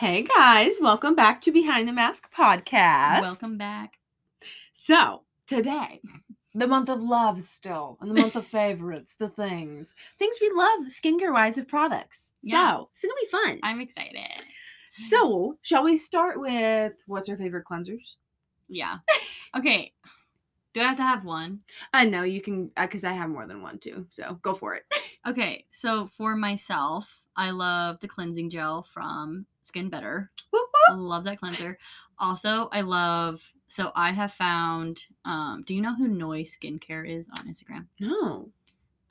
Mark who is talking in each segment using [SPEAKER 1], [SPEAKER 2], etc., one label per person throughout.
[SPEAKER 1] Hey guys, welcome back to Behind the Mask podcast.
[SPEAKER 2] Welcome back.
[SPEAKER 1] So, today, the month of love still, and the month of favorites, the things. Things we love skincare wise of products.
[SPEAKER 2] Yeah.
[SPEAKER 1] So, it's gonna be fun.
[SPEAKER 2] I'm excited.
[SPEAKER 1] so, shall we start with what's our favorite cleansers?
[SPEAKER 2] Yeah. Okay. Do I have to have one?
[SPEAKER 1] Uh, I know you can, uh, because I have more than one too. So, go for it.
[SPEAKER 2] Okay. So for myself, I love the cleansing gel from Skin Better.
[SPEAKER 1] Whoop,
[SPEAKER 2] I love that cleanser. Also, I love. So I have found. Um, do you know who Noi Skincare is on Instagram?
[SPEAKER 1] No.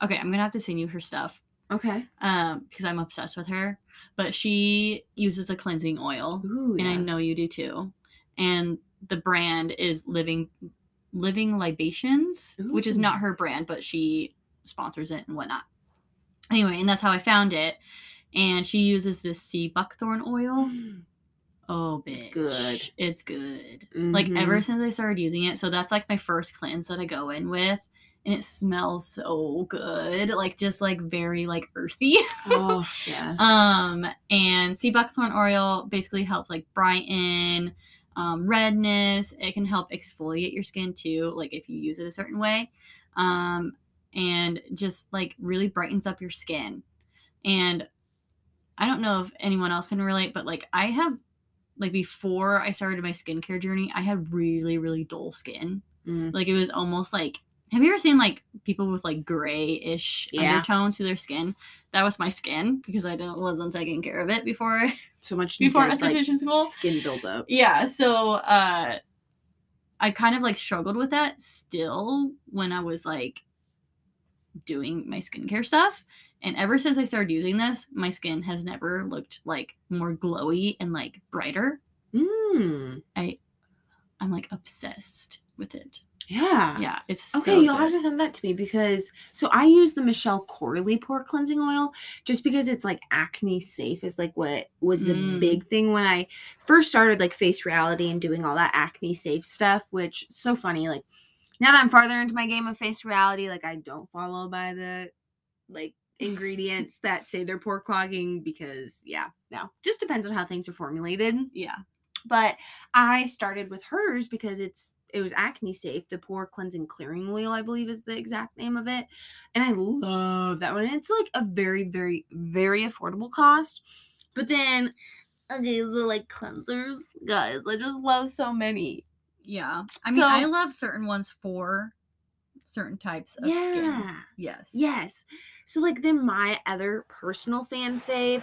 [SPEAKER 2] Okay, I'm gonna have to send you her stuff.
[SPEAKER 1] Okay.
[SPEAKER 2] Um, because I'm obsessed with her. But she uses a cleansing oil.
[SPEAKER 1] Ooh,
[SPEAKER 2] and I know you do too. And the brand is Living Living Libations, which is not her brand, but she sponsors it and whatnot. Anyway, and that's how I found it. And she uses this sea buckthorn oil. Oh, bitch.
[SPEAKER 1] Good.
[SPEAKER 2] It's good. Like ever
[SPEAKER 1] Mhm.
[SPEAKER 2] since I started using it, so that's like my first cleanse that I go in with. And it smells so good. Like just like very like earthy.
[SPEAKER 1] Oh, yes.
[SPEAKER 2] Um, and sea buckthorn oil basically helps like brighten um, redness. It can help exfoliate your skin too, like if you use it a certain way. Um, and just like really brightens up your skin. And I don't know if anyone else can relate, but like I have like before I started my skincare journey, I had really, really dull skin.
[SPEAKER 1] Mm.
[SPEAKER 2] Like it was almost like have you ever seen like people with like grayish
[SPEAKER 1] Yeah.
[SPEAKER 2] undertones to their skin? That was my skin because I don't wasn't taking care of it before
[SPEAKER 1] so much
[SPEAKER 2] before
[SPEAKER 1] dead, like,
[SPEAKER 2] school.
[SPEAKER 1] skin buildup.
[SPEAKER 2] Yeah, so uh I kind of like struggled with that still when I was like doing my skincare stuff. And ever since I started using this, my skin has never looked like more glowy and like brighter.
[SPEAKER 1] Mm.
[SPEAKER 2] I'm like obsessed with it.
[SPEAKER 1] Yeah.
[SPEAKER 2] Yeah, it's
[SPEAKER 1] Okay,
[SPEAKER 2] so
[SPEAKER 1] you'll have to send that to me because so I use the Michele Corley pore cleansing oil just because it's like acne safe is like what was the
[SPEAKER 2] Mm.
[SPEAKER 1] big thing when I first started like face reality and doing all that acne safe stuff, which so funny. Like now that I'm farther into my game of face reality, like I don't follow by the like ingredients that say they're pore clogging because yeah, no. Just depends on how things are formulated
[SPEAKER 2] Yeah.
[SPEAKER 1] but I started with hers because it's it was acne safe. The pore cleansing clearing oil, I believe, is the exact name of it, and I love that one. And It's like a very, very, very affordable cost. But then, okay, the like cleansers, guys, I just love so many.
[SPEAKER 2] Yeah. I mean, I love certain ones for certain types of skin.
[SPEAKER 1] Yeah.
[SPEAKER 2] Yes.
[SPEAKER 1] Yes. So like then my other personal fan fave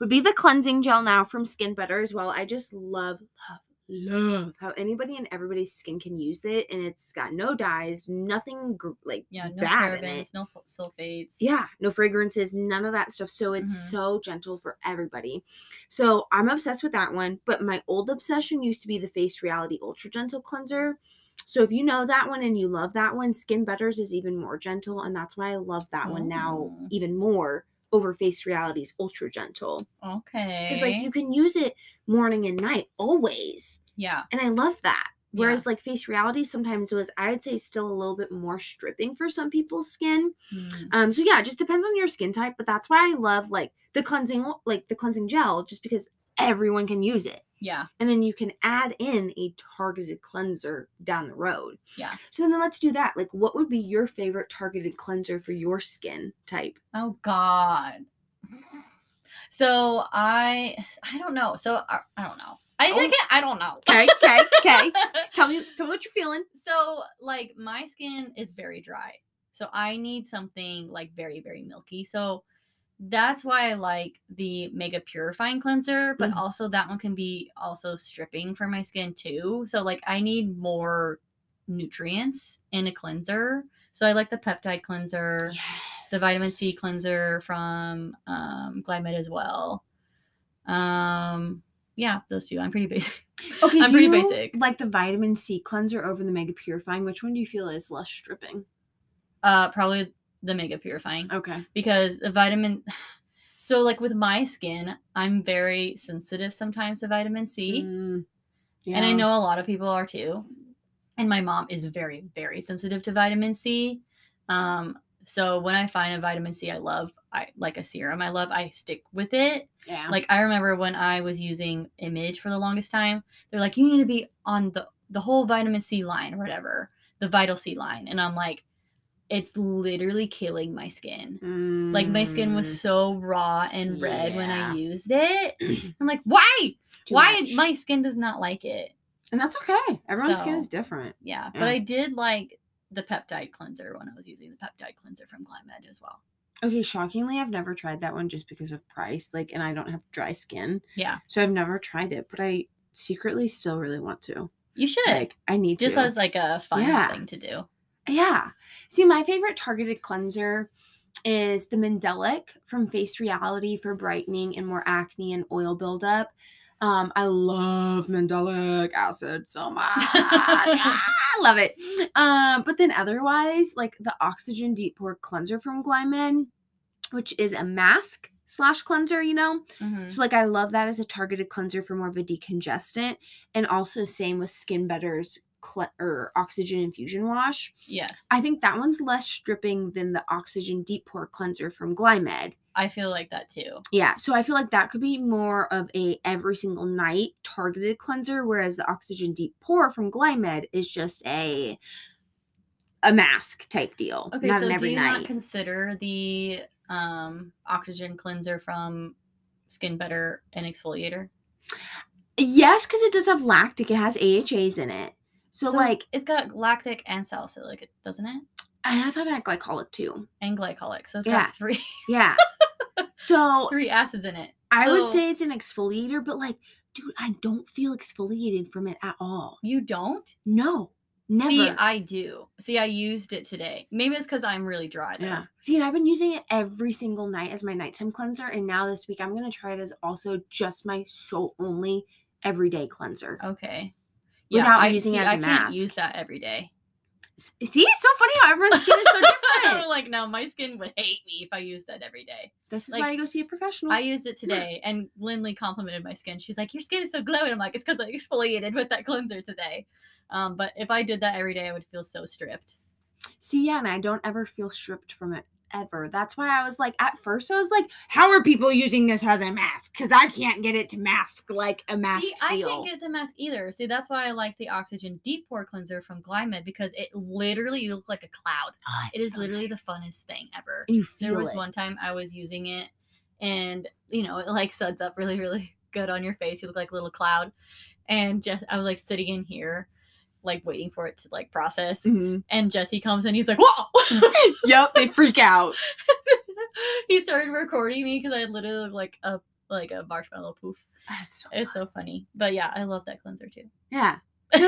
[SPEAKER 1] would be the cleansing gel now from Skin Better as well. I just love love love how anybody and everybody's skin can use it and it's got no dyes, nothing gr- like
[SPEAKER 2] Yeah. No
[SPEAKER 1] bad in it.
[SPEAKER 2] parabens, no sulfates.
[SPEAKER 1] Yeah, no fragrances, none of that stuff. So it's
[SPEAKER 2] Mhm.
[SPEAKER 1] so gentle for everybody. So I'm obsessed with that one. But my old obsession used to be the Face Reality Ultra Gentle Cleanser. So if you know that one and you love that one, Skin Betters is even more gentle. And that's why I love that one now
[SPEAKER 2] Oh.
[SPEAKER 1] even more over Face Reality's Ultra Gentle.
[SPEAKER 2] Okay.
[SPEAKER 1] Because like you can use it morning and night always.
[SPEAKER 2] Yeah.
[SPEAKER 1] And I love that.
[SPEAKER 2] Yeah.
[SPEAKER 1] Whereas like Face Reality sometimes was, I would say, still a little bit more stripping for some people's skin.
[SPEAKER 2] Mm.
[SPEAKER 1] Um, so yeah, it just depends on your skin type, but that's why I love like the cleansing, like the cleansing gel, just because everyone can use it,
[SPEAKER 2] Yeah.
[SPEAKER 1] and then you can add in a targeted cleanser down the road.
[SPEAKER 2] Yeah.
[SPEAKER 1] So then let's do that. Like, what would be your favorite targeted cleanser for your skin type?
[SPEAKER 2] Oh God. So I I don't know. So I, I don't know. I
[SPEAKER 1] Oh.
[SPEAKER 2] think it, I don't know.
[SPEAKER 1] Okay, okay, okay. tell me, tell me what you're feeling.
[SPEAKER 2] so like my skin is very dry. So I need something like very very milky. So that's why I like the mega purifying cleanser, but
[SPEAKER 1] Mhm.
[SPEAKER 2] also that one can be also stripping for my skin too. So like I need more nutrients in a cleanser. So I like the peptide cleanser the vitamin C cleanser from um, Glymed as well. Um, yeah, those two. I'm pretty basic.
[SPEAKER 1] Okay,
[SPEAKER 2] I'm pretty
[SPEAKER 1] you
[SPEAKER 2] basic.
[SPEAKER 1] Like the vitamin C cleanser over the mega purifying. Which one do you feel is less stripping?
[SPEAKER 2] Uh, probably the mega purifying
[SPEAKER 1] Okay.
[SPEAKER 2] because the vitamin. So like with my skin, I'm very sensitive sometimes to vitamin C,
[SPEAKER 1] Mm,
[SPEAKER 2] and I
[SPEAKER 1] yeah.
[SPEAKER 2] know a lot of people are too. And my mom is very very sensitive to vitamin C. Um, so when I find a vitamin C I love, I like a serum I love, I stick with it.
[SPEAKER 1] Yeah.
[SPEAKER 2] Like I remember when I was using Image for the longest time, they're like, you need to be on the the whole vitamin C line or whatever, the Vital C line, and I'm like, it's literally killing my skin. Like my skin
[SPEAKER 1] Mm,
[SPEAKER 2] was so raw and red when I used it. I'm like, why?
[SPEAKER 1] too
[SPEAKER 2] why
[SPEAKER 1] much.
[SPEAKER 2] my skin does not like it?
[SPEAKER 1] and that's okay. Everyone's skin is different.
[SPEAKER 2] Yeah,
[SPEAKER 1] Yeah.
[SPEAKER 2] but I did like the peptide cleanser when I was using the peptide cleanser from Glymed as well.
[SPEAKER 1] Okay, shockingly, I've never tried that one just because of price. Like, and I don't have dry skin,
[SPEAKER 2] Yeah,
[SPEAKER 1] so I've never tried it. But I secretly still really want to.
[SPEAKER 2] you should.
[SPEAKER 1] Like, I need
[SPEAKER 2] just
[SPEAKER 1] to.
[SPEAKER 2] as like a fun
[SPEAKER 1] Yeah.
[SPEAKER 2] thing to do.
[SPEAKER 1] Yeah. See, my favorite targeted cleanser is the Mandelic from Face Reality for brightening and more acne and oil buildup. Um, I love Mandelic acid so much. Ah, I love it. Um, but then otherwise, like the Oxygen Deep Pore Cleanser from Glymed, which is a mask slash cleanser, you know?
[SPEAKER 2] Mhm.
[SPEAKER 1] So like I love that as a targeted cleanser for more of a decongestant. And also same with Skin Better's cle- or oxygen infusion wash.
[SPEAKER 2] Yes,
[SPEAKER 1] I think that one's less stripping than the Oxygen Deep Pore Cleanser from Glymed.
[SPEAKER 2] I feel like that too.
[SPEAKER 1] Yeah, so I feel like that could be more of a every single night targeted cleanser, whereas the Oxygen Deep Pore from Glymed is just a a mask type deal,
[SPEAKER 2] Okay,
[SPEAKER 1] not
[SPEAKER 2] so do you
[SPEAKER 1] night.
[SPEAKER 2] not consider the um oxygen cleanser from Skin Better an exfoliator?
[SPEAKER 1] yes, because it does have lactic; it has AHAs in it. So,
[SPEAKER 2] it's-
[SPEAKER 1] like,
[SPEAKER 2] it's got lactic and salicylic, doesn't it?
[SPEAKER 1] and I thought it had glycolic too.
[SPEAKER 2] And glycolic. So it's
[SPEAKER 1] Yeah.
[SPEAKER 2] got three
[SPEAKER 1] Yeah. so
[SPEAKER 2] three acids in it.
[SPEAKER 1] I would say it's an exfoliator, but like, dude, I don't feel exfoliated from it at all.
[SPEAKER 2] You don't?
[SPEAKER 1] No, never.
[SPEAKER 2] See, I do. See, I used it today. Maybe it's because I'm really dry. Though.
[SPEAKER 1] yeah. See, and I've been using it every single night as my nighttime cleanser, and now this week I'm gonna try it as also just my soul only everyday cleanser.
[SPEAKER 2] Okay.
[SPEAKER 1] Without
[SPEAKER 2] I,
[SPEAKER 1] using
[SPEAKER 2] see,
[SPEAKER 1] it as
[SPEAKER 2] I
[SPEAKER 1] a
[SPEAKER 2] can't use that every day.
[SPEAKER 1] See, it's so funny how everyone's skin is so different.
[SPEAKER 2] like, no, my skin would hate me if I used that every day.
[SPEAKER 1] this is
[SPEAKER 2] like,
[SPEAKER 1] why you go see a professional.
[SPEAKER 2] I used it today, and Lindley complimented my skin. She's like, "Your skin is so glowing." I'm like, "It's because I exfoliated with that cleanser today." Um, but if I did that every day, I would feel so stripped.
[SPEAKER 1] See, yeah, and I don't ever feel stripped from it ever. That's why I was like, at first, I was like, how are people using this as a mask? Because I can't get it to mask like a mask
[SPEAKER 2] See, I can't get the mask either. See, that's why I like the Oxygen Deep Pore Cleanser from Glymed because it literally you look like a cloud.
[SPEAKER 1] Oh, it's so
[SPEAKER 2] literally
[SPEAKER 1] nice.
[SPEAKER 2] the funnest thing ever.
[SPEAKER 1] And you feel
[SPEAKER 2] There was
[SPEAKER 1] it.
[SPEAKER 2] one time I was using it, and you know, it like suds up really, really good on your face. You look like a little cloud. And just I was like sitting in here, like waiting for it to like process.
[SPEAKER 1] Mhm.
[SPEAKER 2] And Jesse comes in, he's like, "Whoa!"
[SPEAKER 1] yep, they freak out.
[SPEAKER 2] he started recording me because I literally like a like a marshmallow poof.
[SPEAKER 1] That's so
[SPEAKER 2] It's
[SPEAKER 1] fun.
[SPEAKER 2] so funny, but yeah, I love that cleanser too.
[SPEAKER 1] Yeah. I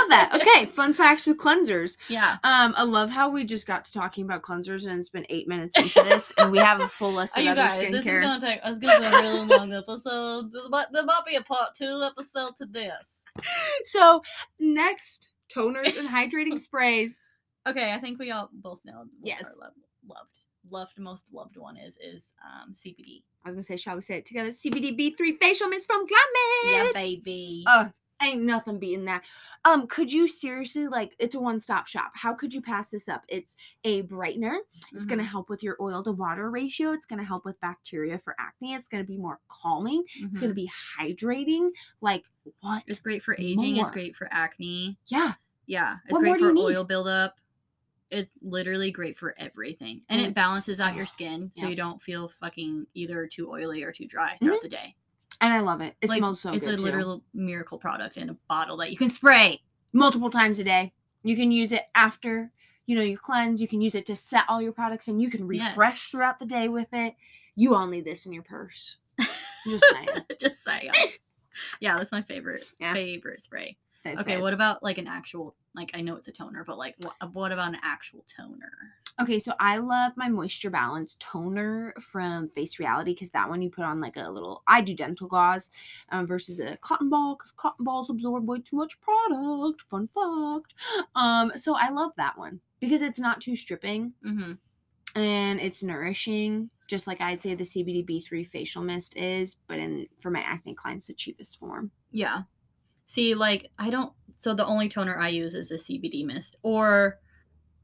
[SPEAKER 1] love that. Okay, fun facts with cleansers.
[SPEAKER 2] Yeah,
[SPEAKER 1] Um, I love how we just got to talking about cleansers and it's been eight minutes into this, and we have a full list of
[SPEAKER 2] you
[SPEAKER 1] other
[SPEAKER 2] guys, this is gonna take. It's gonna be a really long episode. There might be a part two episode to this.
[SPEAKER 1] So next, toners and hydrating sprays.
[SPEAKER 2] Okay, I think we all both know what
[SPEAKER 1] Yes.
[SPEAKER 2] our love, loved, loved, most loved one is is um CBD.
[SPEAKER 1] I was gonna say, shall we say it together? CBD B3 facial mist from Glymed.
[SPEAKER 2] Yeah, baby.
[SPEAKER 1] Uh, ain't nothing beating that. Um, could you seriously like? It's a one-stop shop. How could you pass this up? It's a brightener. It's gonna
[SPEAKER 2] Mhm,
[SPEAKER 1] help with your oil to water ratio. It's gonna help with bacteria for acne. It's gonna be more calming. It's gonna
[SPEAKER 2] mhm.
[SPEAKER 1] be hydrating. Like what?
[SPEAKER 2] It's great for aging. It's great for acne.
[SPEAKER 1] Yeah.
[SPEAKER 2] Yeah, it's
[SPEAKER 1] What more
[SPEAKER 2] great for oil buildup. It's literally great for everything, and
[SPEAKER 1] And
[SPEAKER 2] it balances out your
[SPEAKER 1] ugh,
[SPEAKER 2] skin so you don't feel fucking either too oily or too dry throughout the day.
[SPEAKER 1] And I love it. It
[SPEAKER 2] Like,
[SPEAKER 1] smells so
[SPEAKER 2] it's
[SPEAKER 1] good It's
[SPEAKER 2] a
[SPEAKER 1] too.
[SPEAKER 2] literal miracle product in a bottle that you can spray.
[SPEAKER 1] multiple times a day. You can use it after, you know, you cleanse. You can use it to set all your products and you can refresh
[SPEAKER 2] Yes.
[SPEAKER 1] throughout the day with it. You all need this in your purse. Just saying.
[SPEAKER 2] Just saying. yeah, that's my favorite
[SPEAKER 1] Yeah.
[SPEAKER 2] favorite spray.
[SPEAKER 1] Fave,
[SPEAKER 2] Okay,
[SPEAKER 1] fave.
[SPEAKER 2] what about like an actual like I know it's a toner, but like what, what about an actual toner?
[SPEAKER 1] Okay, so I love my Moisture Balance toner from Face Reality because that one you put on like a little. I do dental gauze um, versus a cotton ball because cotton balls absorb way too much product. Fun fact. Um, so I love that one because it's not too stripping
[SPEAKER 2] Mm-hmm.
[SPEAKER 1] and it's nourishing, just like I'd say the CBD B3 facial mist is, but in for my acne clients, the cheapest form.
[SPEAKER 2] Yeah. See, like I don't. So the only toner I use is the CBD mist or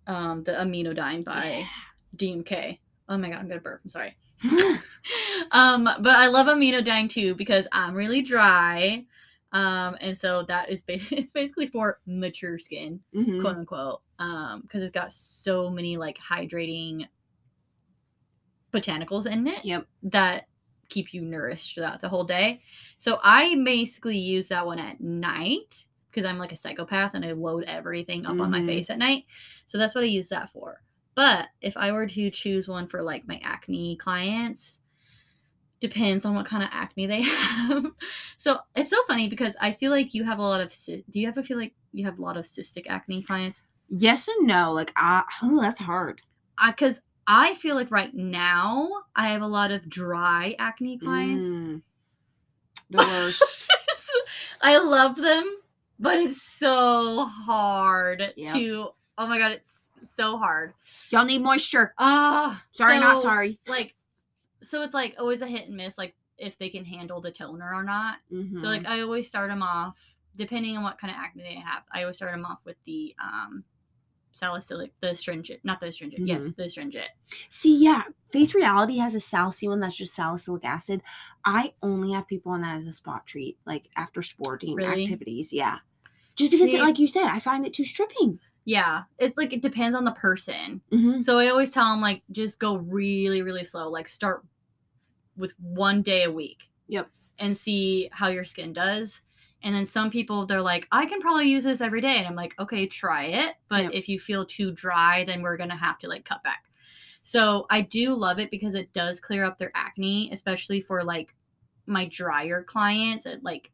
[SPEAKER 2] um, the Aminodyne by DMK. Oh my god, I'm gonna burp. I'm sorry. um, but I love Aminodyne too because I'm really dry. Um, and so that is ba- it's basically for mature skin,
[SPEAKER 1] Mhm.
[SPEAKER 2] quote unquote. Um, because it's got so many like hydrating botanicals in it
[SPEAKER 1] Yep.
[SPEAKER 2] that keep you nourished throughout the whole day. So I basically use that one at night because I'm like a psychopath and I load everything up on my
[SPEAKER 1] Mhm.
[SPEAKER 2] face at night. So that's what I use that for. But if I were to choose one for like my acne clients, depends on what kind of acne they have. so it's so funny because I feel like you have a lot of do you ever feel like you have a lot of cystic acne clients?
[SPEAKER 1] Yes and no. Like, I, oh, that's hard.
[SPEAKER 2] I Because I feel like right now I have a lot of dry acne clients.
[SPEAKER 1] Mm. The worst.
[SPEAKER 2] I love them, but it's so hard
[SPEAKER 1] Yep.
[SPEAKER 2] to. Oh my god, it's so hard.
[SPEAKER 1] Y'all need moisture.
[SPEAKER 2] Ah,
[SPEAKER 1] Sorry, not sorry.
[SPEAKER 2] Like, so it's like always a hit and miss, like if they can handle the toner or not.
[SPEAKER 1] Mhm.
[SPEAKER 2] So like I always start them off, depending on what kind of acne they have. I always start them off with the um salicylic, the astringent, not the astringent. Yes,
[SPEAKER 1] Mm-hmm.
[SPEAKER 2] the astringent.
[SPEAKER 1] See, yeah, Face Reality has a salicy one that's just salicylic acid. I only have people on that as a spot treat, like after sporting
[SPEAKER 2] Really?
[SPEAKER 1] activities. Yeah. Just because,
[SPEAKER 2] See-
[SPEAKER 1] like you said, I find it too stripping.
[SPEAKER 2] Yeah, it's like it depends on the person.
[SPEAKER 1] Mm-hmm.
[SPEAKER 2] So I always tell them like just go really, really slow. Like start with one day a week.
[SPEAKER 1] Yep.
[SPEAKER 2] And see how your skin does. And then some people they're like, I can probably use this every day. And I'm like, okay, try it. But
[SPEAKER 1] Yep.
[SPEAKER 2] if you feel too dry, then we're gonna have to like cut back. So I do love it because it does clear up their acne, especially for like my drier clients. It like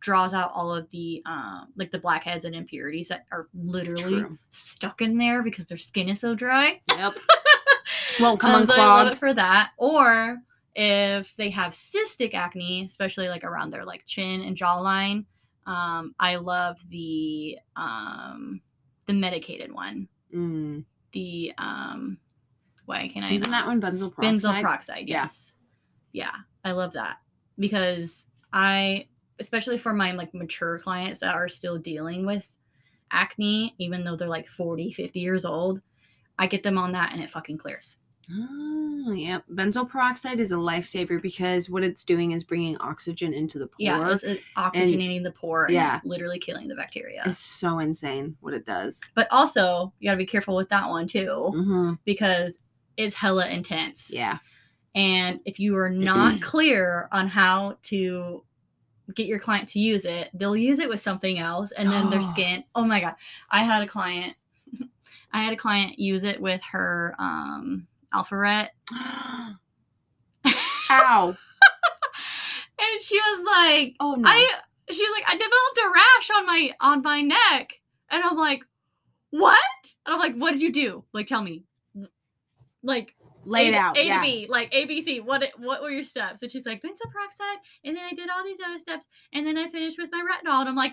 [SPEAKER 2] draws out all of the um like the blackheads and impurities that are literally
[SPEAKER 1] True.
[SPEAKER 2] stuck in there because their skin is so dry.
[SPEAKER 1] Yep. Won't come
[SPEAKER 2] Um, so I love
[SPEAKER 1] unclogged.
[SPEAKER 2] it for that. Or if they have cystic acne, especially like around their like chin and jawline, um, I love the um the medicated one.
[SPEAKER 1] Mm.
[SPEAKER 2] The um why can I
[SPEAKER 1] Isn't that one benzoyl peroxide?
[SPEAKER 2] benzoyl peroxide?
[SPEAKER 1] Yeah.
[SPEAKER 2] Yes. Yeah, I love that because I, especially for my like mature clients that are still dealing with acne, even though they're like 40, 50 years old, I get them on that and it fucking clears.
[SPEAKER 1] Oh, yep. Benzoyl peroxide is a lifesaver because what it's doing is bringing oxygen into the pore.
[SPEAKER 2] Yeah, it's uh, oxygenating the pore and
[SPEAKER 1] yeah.
[SPEAKER 2] literally killing the bacteria.
[SPEAKER 1] It's so insane what it does.
[SPEAKER 2] but also, you got to be careful with that one too
[SPEAKER 1] hmm
[SPEAKER 2] because it's hella intense.
[SPEAKER 1] Yeah.
[SPEAKER 2] And if you are not clear on how to get your client to use it, they'll use it with something else and then their skin. Oh my god. I had a client I had a client use it with her um Alpharet
[SPEAKER 1] Ow.
[SPEAKER 2] and she was like
[SPEAKER 1] Oh no.
[SPEAKER 2] I she's like I developed a rash on my on my neck and I'm like what? And I'm like what did you do? Like tell me. Like
[SPEAKER 1] Lay
[SPEAKER 2] a,
[SPEAKER 1] it out.
[SPEAKER 2] A
[SPEAKER 1] yeah.
[SPEAKER 2] to B, like ABC. What what were your steps? And she's like benzoyl peroxide, and then I did all these other steps, and then I finished with my retinol. And I'm like,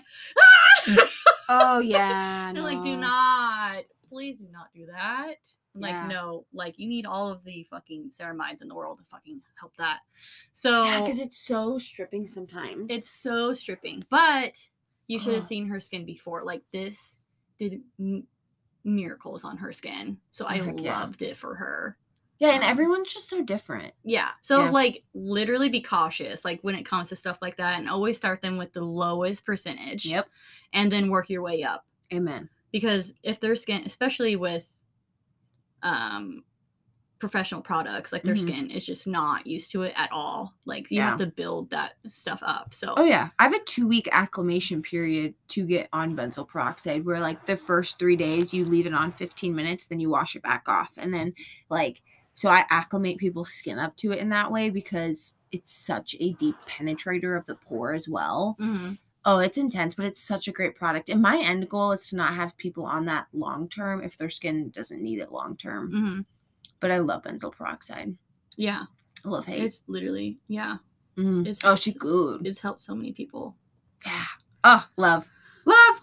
[SPEAKER 2] ah!
[SPEAKER 1] Oh yeah.
[SPEAKER 2] They're like, do not, please do not do that. I'm
[SPEAKER 1] Yeah.
[SPEAKER 2] like, no, like you need all of the fucking ceramides in the world to fucking help that. So
[SPEAKER 1] Yeah, because it's so stripping sometimes.
[SPEAKER 2] it's so stripping, but you should have seen her skin before. Like this did m- miracles on her skin, so I
[SPEAKER 1] Heck yeah.
[SPEAKER 2] loved it for her.
[SPEAKER 1] yeah, and
[SPEAKER 2] um,
[SPEAKER 1] everyone's just so different.
[SPEAKER 2] Yeah. So
[SPEAKER 1] Yeah.
[SPEAKER 2] like literally be cautious like when it comes to stuff like that and always start them with the lowest percentage.
[SPEAKER 1] Yep.
[SPEAKER 2] And then work your way up
[SPEAKER 1] Amen.
[SPEAKER 2] because if their skin especially with um professional products like their
[SPEAKER 1] Mhm.
[SPEAKER 2] skin is just not used to it at all. Like you have to build that stuff up. So
[SPEAKER 1] Oh yeah, I have a two week acclimation period to get on benzoyl peroxide, where like the first three days you leave it on 15 minutes, then you wash it back off, and then like so I acclimate people's skin up to it in that way because it's such a deep penetrator of the pore as well.
[SPEAKER 2] Mhm.
[SPEAKER 1] Oh, it's intense, but it's such a great product. And my end goal is to not have people on that long term if their skin doesn't need it long term.
[SPEAKER 2] Mhm.
[SPEAKER 1] But I love benzoyl peroxide.
[SPEAKER 2] Yeah.
[SPEAKER 1] I love hate.
[SPEAKER 2] It's literally yeah.
[SPEAKER 1] Mhm.
[SPEAKER 2] it's-
[SPEAKER 1] oh, she good.
[SPEAKER 2] It's helped so many people.
[SPEAKER 1] Yeah. Oh, love. Love.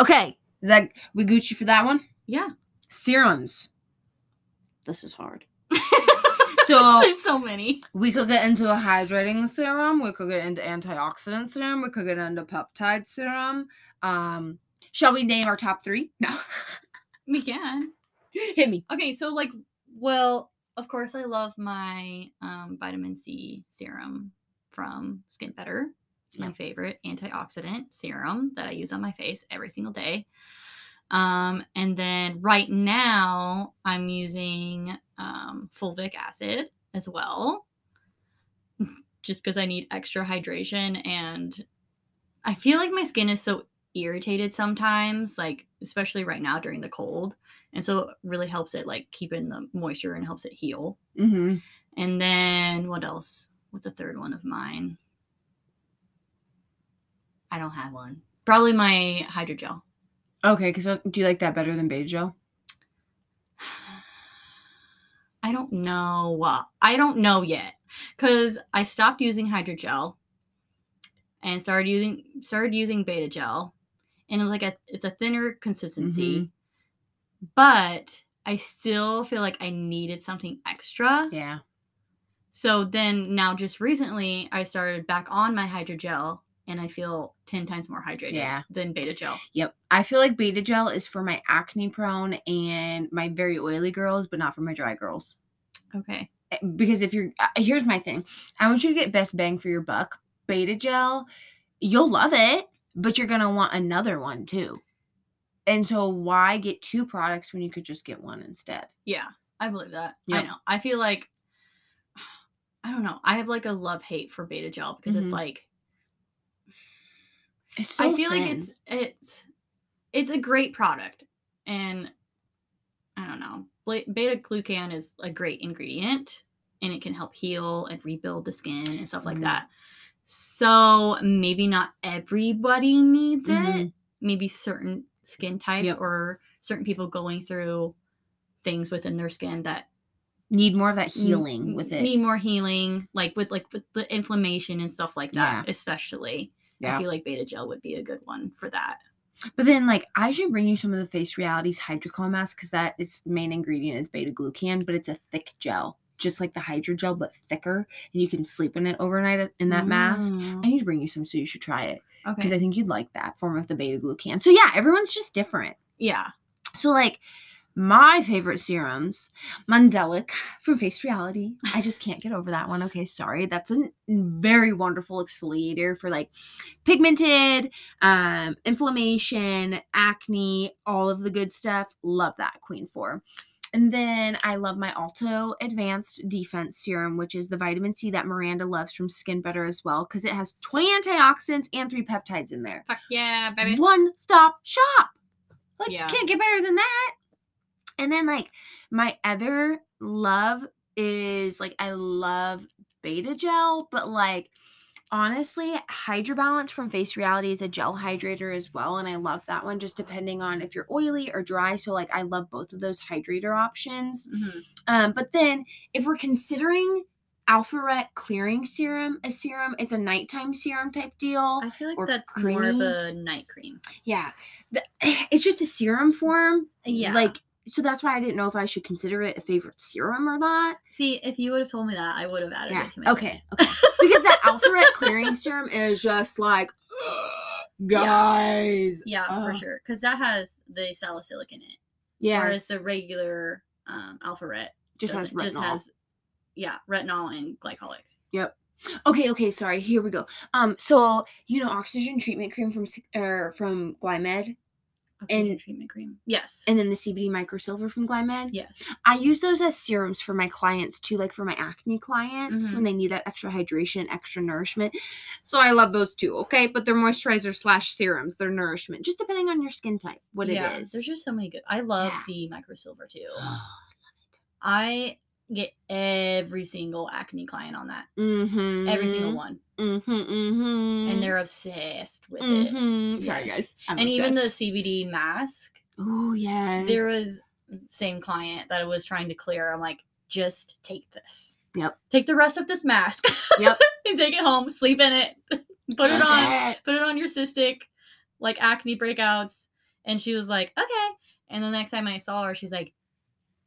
[SPEAKER 1] Okay. Is that we Gucci for that one?
[SPEAKER 2] Yeah.
[SPEAKER 1] Serums. This is hard. So
[SPEAKER 2] There's so many.
[SPEAKER 1] we could get into a hydrating serum, we could get into antioxidant serum, we could get into peptide serum. Um, shall we name our top three? No.
[SPEAKER 2] We can.
[SPEAKER 1] Hit me.
[SPEAKER 2] Okay, so like, well, of course, I love my um, vitamin C serum from Skin Better. It's my
[SPEAKER 1] Yeah.
[SPEAKER 2] favorite antioxidant serum that I use on my face every single day. Um, and then right now, I'm using um, fulvic acid as well, just because I need extra hydration. And I feel like my skin is so irritated sometimes, like, especially right now during the cold. And so it really helps it like keep in the moisture and helps it heal.
[SPEAKER 1] Mm-hmm.
[SPEAKER 2] And then what else? What's a third one of mine? I don't have one. Probably my hydrogel.
[SPEAKER 1] Okay, because do you like that better than Beta Gel?
[SPEAKER 2] I don't know. uh, I don't know yet because I stopped using hydrogel and started using started using beta gel, and it's like a it's a thinner consistency, but I still feel like I needed something extra.
[SPEAKER 1] Yeah.
[SPEAKER 2] So then now just recently I started back on my hydrogel and I feel 10 times more hydrated
[SPEAKER 1] Yeah.
[SPEAKER 2] than beta gel.
[SPEAKER 1] Yep. I feel like Beta Gel is for my acne prone and my very oily girls, but not for my dry girls.
[SPEAKER 2] Okay.
[SPEAKER 1] Eh, Because if you're, uh, here's my thing I want you to get best bang for your buck. Beta Gel, you'll love it, but you're going to want another one too. And so why get two products when you could just get one instead?
[SPEAKER 2] Yeah, I believe that. I know. I feel like I don't know. I have like a love hate for beta gel because
[SPEAKER 1] Mhm.
[SPEAKER 2] it's like
[SPEAKER 1] It's so
[SPEAKER 2] I feel like it's it's it's a great product and I don't know. Beta glucan is a great ingredient and it can help heal and rebuild the skin and stuff like
[SPEAKER 1] Mhm.
[SPEAKER 2] that. So maybe not everybody needs it.
[SPEAKER 1] Mhm.
[SPEAKER 2] Maybe certain skin types
[SPEAKER 1] Yep.
[SPEAKER 2] or certain people going through things within their skin that
[SPEAKER 1] need more of that
[SPEAKER 2] n-
[SPEAKER 1] healing with it.
[SPEAKER 2] Need more healing, like with like with the inflammation and stuff like that,
[SPEAKER 1] Yeah.
[SPEAKER 2] especially.
[SPEAKER 1] Yeah.
[SPEAKER 2] I feel like beta gel would be a good one for that.
[SPEAKER 1] But then, like, I should bring you some of the Face Realities Hydrocol mask because that its main ingredient is beta glucan, but it's a thick gel, just like the hydrogel, but thicker, and you can sleep in it overnight in that mask.
[SPEAKER 2] Mm,
[SPEAKER 1] I need to bring you some so you should try it because
[SPEAKER 2] Okay.
[SPEAKER 1] I think you'd like that form of the beta glucan. So yeah, everyone's just different.
[SPEAKER 2] Yeah.
[SPEAKER 1] So like my favorite serums, Mandelic from Face Reality. I just can't get over that one. Okay, sorry. That's a very wonderful exfoliator for like pigmented, um, inflammation, acne, all of the good stuff. Love that queen for. And then I love my Alto Advanced Defense Serum, which is the vitamin C that Miranda loves from Skin Better as well, because it has 20 antioxidants and three peptides in there
[SPEAKER 2] Fuck yeah, baby.
[SPEAKER 1] one stop shop. Like,
[SPEAKER 2] Yeah.
[SPEAKER 1] can't get better than that. And then, like, my other love is like, I love Beta Gel, but like, honestly, Hydra Balance from Face Reality is a gel hydrator as well. And I love that one just depending on if you're oily or dry. So, like, I love both of those hydrator options.
[SPEAKER 2] Mhm.
[SPEAKER 1] Um, but then if we're considering Alpha Ret Clearing Serum, a serum, it's a nighttime serum type deal.
[SPEAKER 2] I feel like
[SPEAKER 1] or
[SPEAKER 2] that's more of a night cream.
[SPEAKER 1] Yeah. The, it's just a serum form.
[SPEAKER 2] Yeah.
[SPEAKER 1] Like, so that's why I didn't know if I should consider it a favorite serum or not.
[SPEAKER 2] see, if you would have told me that, I would have added
[SPEAKER 1] Yeah.
[SPEAKER 2] it to my
[SPEAKER 1] Okay. Okay. because that Alpha Ret clearing serum is just like, guys.
[SPEAKER 2] Yeah, for
[SPEAKER 1] uh,
[SPEAKER 2] sure. Because that has the salicylic in it.
[SPEAKER 1] Yeah.
[SPEAKER 2] Whereas the regular um, Alpha Ret
[SPEAKER 1] just has retinol.
[SPEAKER 2] just has, yeah, retinol and glycolic. Yep.
[SPEAKER 1] Okay, okay, sorry. Here we go. Um, so you know, oxygen treatment cream from or from Glymed,
[SPEAKER 2] Oxygen
[SPEAKER 1] And-
[SPEAKER 2] treatment cream. Yes.
[SPEAKER 1] and then the CBD microsilver from Glymed.
[SPEAKER 2] yes.
[SPEAKER 1] I use those as serums for my clients too, like for my acne clients
[SPEAKER 2] Mhm.
[SPEAKER 1] when they need that extra hydration, extra nourishment. So I love those too, okay? But they're moisturizer slash serums, they're nourishment, just depending on your skin type, what
[SPEAKER 2] yeah,
[SPEAKER 1] it is.
[SPEAKER 2] There's just so many good. I love
[SPEAKER 1] Yeah.
[SPEAKER 2] the microsilver too. I get every single acne client on that.
[SPEAKER 1] mm-hmm.
[SPEAKER 2] Every single one.
[SPEAKER 1] Mm-hmm, mm-hmm.
[SPEAKER 2] And they're obsessed with it.
[SPEAKER 1] mm-hmm. Sorry,
[SPEAKER 2] Yes.
[SPEAKER 1] guys. I'm
[SPEAKER 2] and even the. CBD mask,
[SPEAKER 1] Oh yes.
[SPEAKER 2] there was same client that I was trying to clear. I'm like, just take this.
[SPEAKER 1] Yep.
[SPEAKER 2] Take the rest of this mask.
[SPEAKER 1] Yep.
[SPEAKER 2] and take it home, sleep in it, put it on,
[SPEAKER 1] it.
[SPEAKER 2] put it on your cystic, like acne breakouts. And she was like, okay. And the next time I saw her, she's like,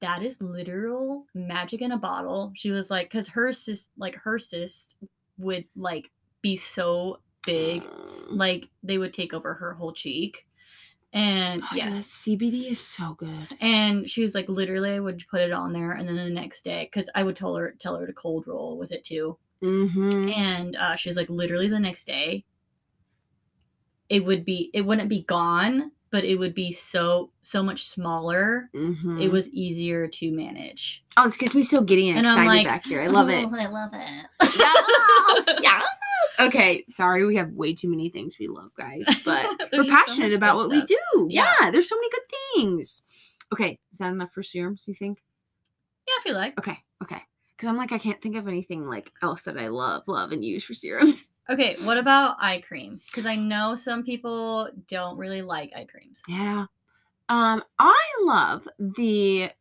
[SPEAKER 2] that is literal magic in a bottle. She was like, because her cyst, like her cyst would like be so big, like they would take over her whole cheek. And
[SPEAKER 1] Oh,
[SPEAKER 2] yes.
[SPEAKER 1] CBD is so good.
[SPEAKER 2] And she was like, literally, I would put it on there, and then the next day, because I would tell her tell her to cold roll with it too.
[SPEAKER 1] Mm-hmm.
[SPEAKER 2] And uh, she was like, literally, the next day, it would be it wouldn't be gone, but it would be so so much smaller.
[SPEAKER 1] Mm-hmm.
[SPEAKER 2] It was easier to manage.
[SPEAKER 1] Oh, this gets me so giddy and,
[SPEAKER 2] And I'm
[SPEAKER 1] excited
[SPEAKER 2] like,
[SPEAKER 1] back here. I love it.
[SPEAKER 2] I love it.
[SPEAKER 1] yes, yes. Okay, sorry, we have way too many things we love, guys, but we're
[SPEAKER 2] just so
[SPEAKER 1] passionate about what we do. Yeah.
[SPEAKER 2] Yeah.
[SPEAKER 1] there's so many good things. Okay, is that enough for serums? Do you think?
[SPEAKER 2] Yeah, I feel like.
[SPEAKER 1] Okay, okay. Because I'm like, I can't think of anything like else that I love, love, and use for serums.
[SPEAKER 2] Okay, what about eye cream? Because I know some people don't really like eye creams.
[SPEAKER 1] Yeah. Um, I love the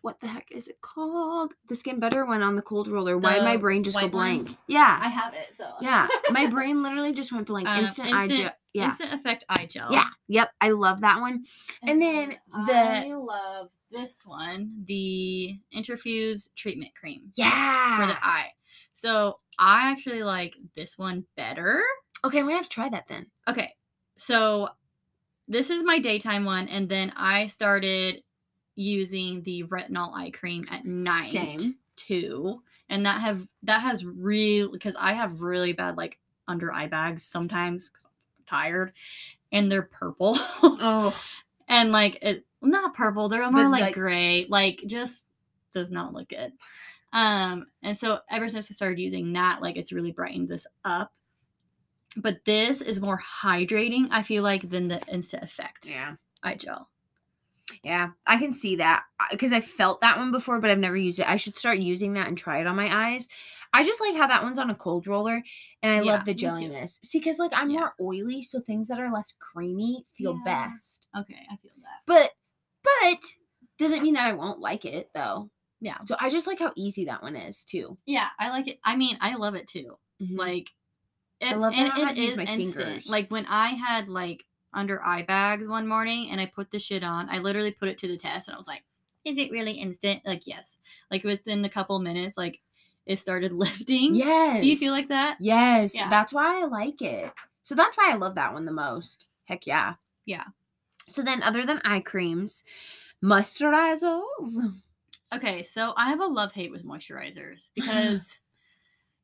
[SPEAKER 1] what the heck is it called? The skin better one on the cold roller. Why did my brain just go blank? Yeah.
[SPEAKER 2] I have it, so
[SPEAKER 1] yeah. My brain literally just went blank.
[SPEAKER 2] Um,
[SPEAKER 1] instant, eye
[SPEAKER 2] instant-
[SPEAKER 1] gel. Yeah.
[SPEAKER 2] Instant Effect Eye Gel.
[SPEAKER 1] Yeah. Yep. I love that one. And then the-
[SPEAKER 2] I love this one, the Interfuse Treatment Cream
[SPEAKER 1] Yeah.
[SPEAKER 2] for the eye. So I actually like this one better.
[SPEAKER 1] okay, I'm gonna have to try that then.
[SPEAKER 2] Okay, so this is my daytime one, and then I started using the retinol eye cream at night
[SPEAKER 1] Same.
[SPEAKER 2] too, and that have that has real because I have really bad like under eye bags sometimes 'cause I'm tired, and they're purple.
[SPEAKER 1] Oh.
[SPEAKER 2] and like it not purple they're more like,
[SPEAKER 1] like-
[SPEAKER 2] gray like just does not look good um and so ever since i started using that like it's really brightened this up but this is more hydrating i feel like than the instant effect
[SPEAKER 1] Yeah.
[SPEAKER 2] eye gel
[SPEAKER 1] Yeah. I can see that because I felt that one before, but I've never used it. I should start using that and try it on my eyes. I just like how that one's on a cold roller and I
[SPEAKER 2] Yeah,
[SPEAKER 1] love the jelliness. See, because like I'm
[SPEAKER 2] Yeah.
[SPEAKER 1] more oily, so things that are less creamy feel
[SPEAKER 2] Yeah.
[SPEAKER 1] best.
[SPEAKER 2] okay i feel that
[SPEAKER 1] But, but doesn't mean that I won't like it though.
[SPEAKER 2] Yeah
[SPEAKER 1] So I just like how easy that one is too.
[SPEAKER 2] yeah i like it i mean i love it too
[SPEAKER 1] Mhm.
[SPEAKER 2] like it,
[SPEAKER 1] I love that
[SPEAKER 2] and
[SPEAKER 1] I don't
[SPEAKER 2] it
[SPEAKER 1] my
[SPEAKER 2] instant.
[SPEAKER 1] fingers.
[SPEAKER 2] Like when I had like under eye bags one morning and I put the shit on, I literally put it to the test and I was like, is it really instant? Like yes. Like within a couple minutes, like it started lifting.
[SPEAKER 1] yes.
[SPEAKER 2] Do you feel like that?
[SPEAKER 1] Yes,
[SPEAKER 2] Yeah.
[SPEAKER 1] that's why I like it. So that's why I love that one the most. Heck yeah.
[SPEAKER 2] Yeah.
[SPEAKER 1] So then, other than eye creams, moisturizers.
[SPEAKER 2] Okay, so I have a love hate with moisturizers because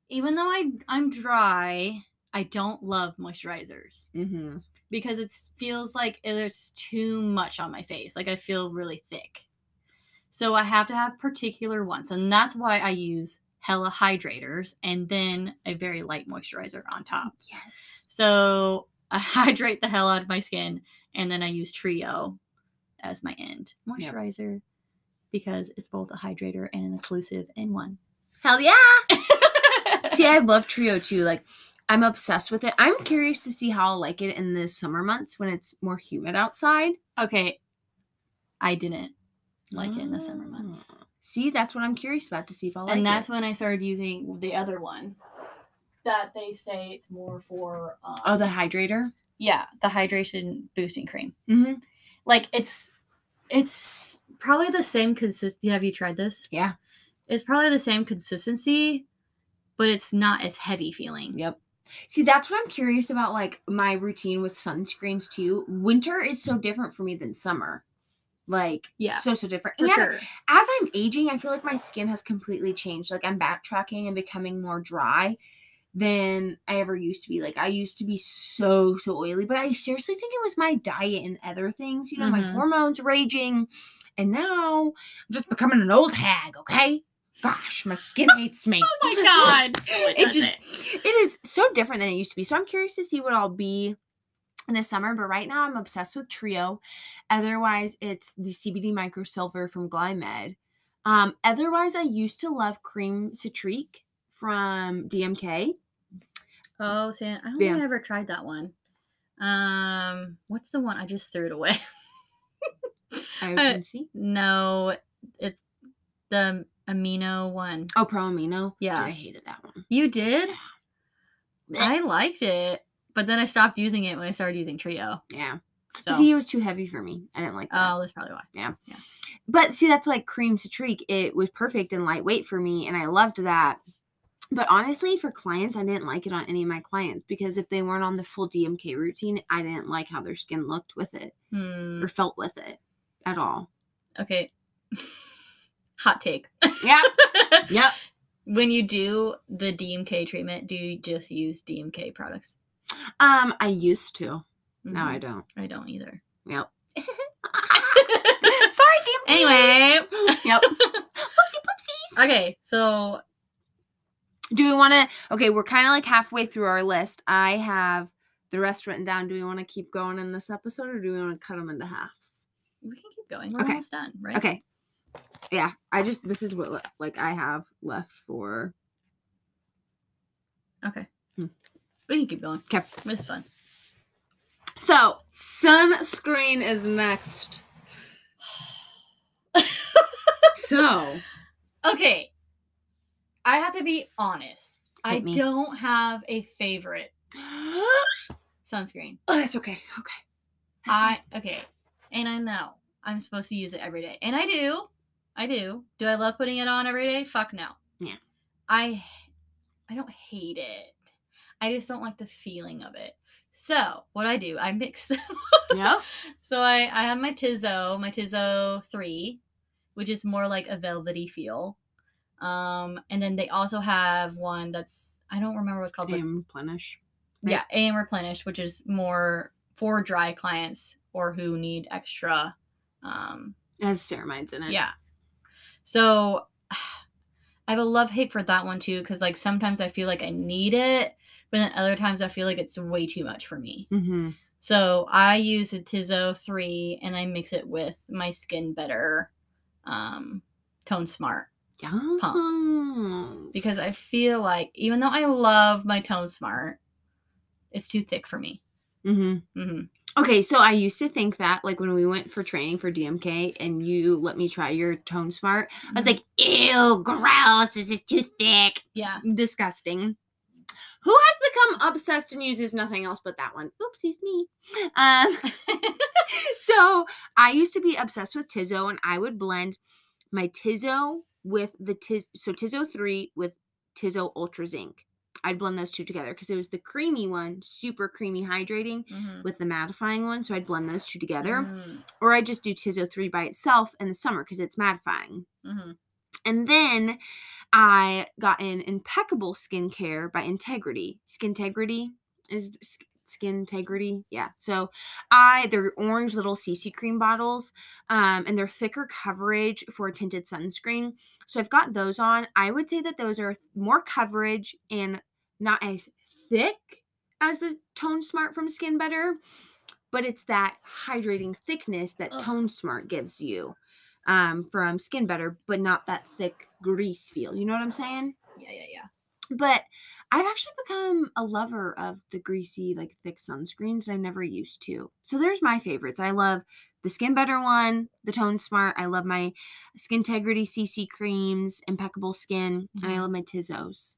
[SPEAKER 2] even though I I'm dry, I don't love moisturizers
[SPEAKER 1] Mm-hmm.
[SPEAKER 2] because it feels like there's too much on my face. Like I feel really thick. So I have to have particular ones, and that's why I use hella hydrators and then a very light moisturizer on top.
[SPEAKER 1] Yes.
[SPEAKER 2] So I hydrate the hell out of my skin, and then I use Trio as my end
[SPEAKER 1] Yep.
[SPEAKER 2] Because it's both a hydrator and an occlusive in one.
[SPEAKER 1] Hell yeah. See, I love Trio too. Like, I'm obsessed with it. I'm curious to see how I'll like it in the summer months when it's more humid outside.
[SPEAKER 2] okay, I didn't like it in the summer months.
[SPEAKER 1] Ah. See, that's what I'm curious about to see if I'll like it.
[SPEAKER 2] and that's
[SPEAKER 1] it.
[SPEAKER 2] when I started using the other one that they say it's more for um,
[SPEAKER 1] Oh, the hydrator.
[SPEAKER 2] yeah the hydration boosting cream.
[SPEAKER 1] Mm-hmm.
[SPEAKER 2] Like it's it's probably the same consistency. Have you tried this?
[SPEAKER 1] Yeah.
[SPEAKER 2] It's probably the same consistency, but it's not as heavy feeling.
[SPEAKER 1] Yep. See, that's what I'm curious about. Like my routine with sunscreens too. Winter is so different for me than summer. Like,
[SPEAKER 2] Yeah,
[SPEAKER 1] so so different.
[SPEAKER 2] For
[SPEAKER 1] and
[SPEAKER 2] sure.
[SPEAKER 1] as I'm aging, I feel like my skin has completely changed. Like I'm backtracking and becoming more dry than I ever used to be. Like I used to be so so oily, but I seriously think it was my diet and other things. You know, my
[SPEAKER 2] Mhm.
[SPEAKER 1] hormones raging, and now I'm just becoming an old hag. Okay. Gosh, my skin hates me.
[SPEAKER 2] Oh my god.
[SPEAKER 1] it just it is so different than it used to be. So I'm curious to see what I'll be in the summer. But right now I'm obsessed with Trio. Otherwise, it's the CBD Micro Silver from Glymed. Um, otherwise, I used to love Cream Citrique from DMK.
[SPEAKER 2] Oh, Sam, I don't
[SPEAKER 1] Yeah.
[SPEAKER 2] think I ever tried that one. Um, what's the one I just threw it away?
[SPEAKER 1] IOTC.
[SPEAKER 2] no, it's the amino one.
[SPEAKER 1] Oh, Pro Amino. Dude,
[SPEAKER 2] Yeah.
[SPEAKER 1] I hated that one.
[SPEAKER 2] You did?
[SPEAKER 1] Blech.
[SPEAKER 2] I liked it, but then I stopped using it when I started using Trio.
[SPEAKER 1] Yeah.
[SPEAKER 2] So,
[SPEAKER 1] See, it was too heavy for me. I didn't like that.
[SPEAKER 2] oh, that's probably why. Yeah. Yeah.
[SPEAKER 1] But see, that's like cream citrique. It was perfect and lightweight for me, and I loved that. But honestly, for clients, I didn't like it on any of my clients because if they weren't on the full DMK routine, I didn't like how their skin looked with it
[SPEAKER 2] Hmm.
[SPEAKER 1] or felt with it at all.
[SPEAKER 2] Okay. Hot take.
[SPEAKER 1] Yeah. Yep.
[SPEAKER 2] When you do the DMK treatment, do you just use DMK products?
[SPEAKER 1] Um, I used to. Now I
[SPEAKER 2] Mhm.
[SPEAKER 1] don't.
[SPEAKER 2] I don't either.
[SPEAKER 1] Yep. Sorry, DMK.
[SPEAKER 2] anyway.
[SPEAKER 1] Yep. Whoopsie poopsies.
[SPEAKER 2] Okay, so
[SPEAKER 1] Do we want to? Okay, we're kind of like halfway through our list. I have the rest written down. Do we want to keep going in this episode, or do we want to cut them into halves?
[SPEAKER 2] we can going. We're
[SPEAKER 1] Okay.
[SPEAKER 2] almost done, right?
[SPEAKER 1] Okay. Yeah, I just this is what like I have left for.
[SPEAKER 2] Okay.
[SPEAKER 1] Hmm.
[SPEAKER 2] We can keep going.
[SPEAKER 1] Okay.
[SPEAKER 2] It's fun.
[SPEAKER 1] So sunscreen is next. So
[SPEAKER 2] Okay. I have to be honest. I
[SPEAKER 1] me.
[SPEAKER 2] don't have a favorite sunscreen.
[SPEAKER 1] oh, that's okay. Okay. That's
[SPEAKER 2] I okay. And I know I'm supposed to use it every day. And I do. I do. Do I love putting it on every day? Fuck no.
[SPEAKER 1] Yeah.
[SPEAKER 2] I I don't hate it. I just don't like the feeling of it. So what I do, I mix them.
[SPEAKER 1] Yep.
[SPEAKER 2] So I, I have my Tizo, my Tizo 3, which is more like a velvety feel. Um, and then they also have one that's I don't remember what's called,
[SPEAKER 1] And replenish.
[SPEAKER 2] yeah, AM Replenish, which is more for dry clients or who need extra um
[SPEAKER 1] It has ceramides in it.
[SPEAKER 2] yeah. So I have a love hate for that one too, because like sometimes I feel like I need it, but then other times I feel like it's way too much for me.
[SPEAKER 1] Mm-hmm.
[SPEAKER 2] So I use a Tizo 3 and I mix it with my Skin Better um, Tone Smart
[SPEAKER 1] Yum.
[SPEAKER 2] because I feel like even though I love my Tone Smart, it's too thick for me.
[SPEAKER 1] Mm-hmm.
[SPEAKER 2] hmm
[SPEAKER 1] Okay, so I used to think that, like when we went for training for DMK and you let me try your Tone Smart, I
[SPEAKER 2] Mm-hmm.
[SPEAKER 1] was like, ew, gross, this is too thick.
[SPEAKER 2] yeah.
[SPEAKER 1] Disgusting. Who has become obsessed and uses nothing else but that one? Oopsies, me. Um, so I used to be obsessed with Tizo and I would blend my Tizo with the Tiz, so Tizo 3 with Tizo Ultra Zinc. I'd blend those two together because it was the creamy one, super creamy hydrating
[SPEAKER 2] Mhm.
[SPEAKER 1] with the mattifying one. So I'd blend those two together.
[SPEAKER 2] Mhm.
[SPEAKER 1] Or I just do Tizo 3 by itself in the summer because it's mattifying.
[SPEAKER 2] Mhm.
[SPEAKER 1] And then I got in Impeccable Skincare by Integrity. Skintegrity is Skin Integrity. Yeah. So I they're orange little CC cream bottles, um, and they're thicker coverage for a tinted sunscreen. So I've got those on. I would say that those are more coverage and not as thick as the Tone Smart from Skin Better, but it's that hydrating thickness that
[SPEAKER 2] Ugh.
[SPEAKER 1] Tone Smart gives you um, from Skin Better, but not that thick grease feel. You know what I'm saying?
[SPEAKER 2] Yeah, yeah, yeah.
[SPEAKER 1] But I've actually become a lover of the greasy, like thick sunscreens that I never used to. So there's my favorites. I love the Skin Better one, the Tone Smart. I love my Skin Integrity CC creams, Impeccable Skin, and I
[SPEAKER 2] Mhm.
[SPEAKER 1] love my Tizos.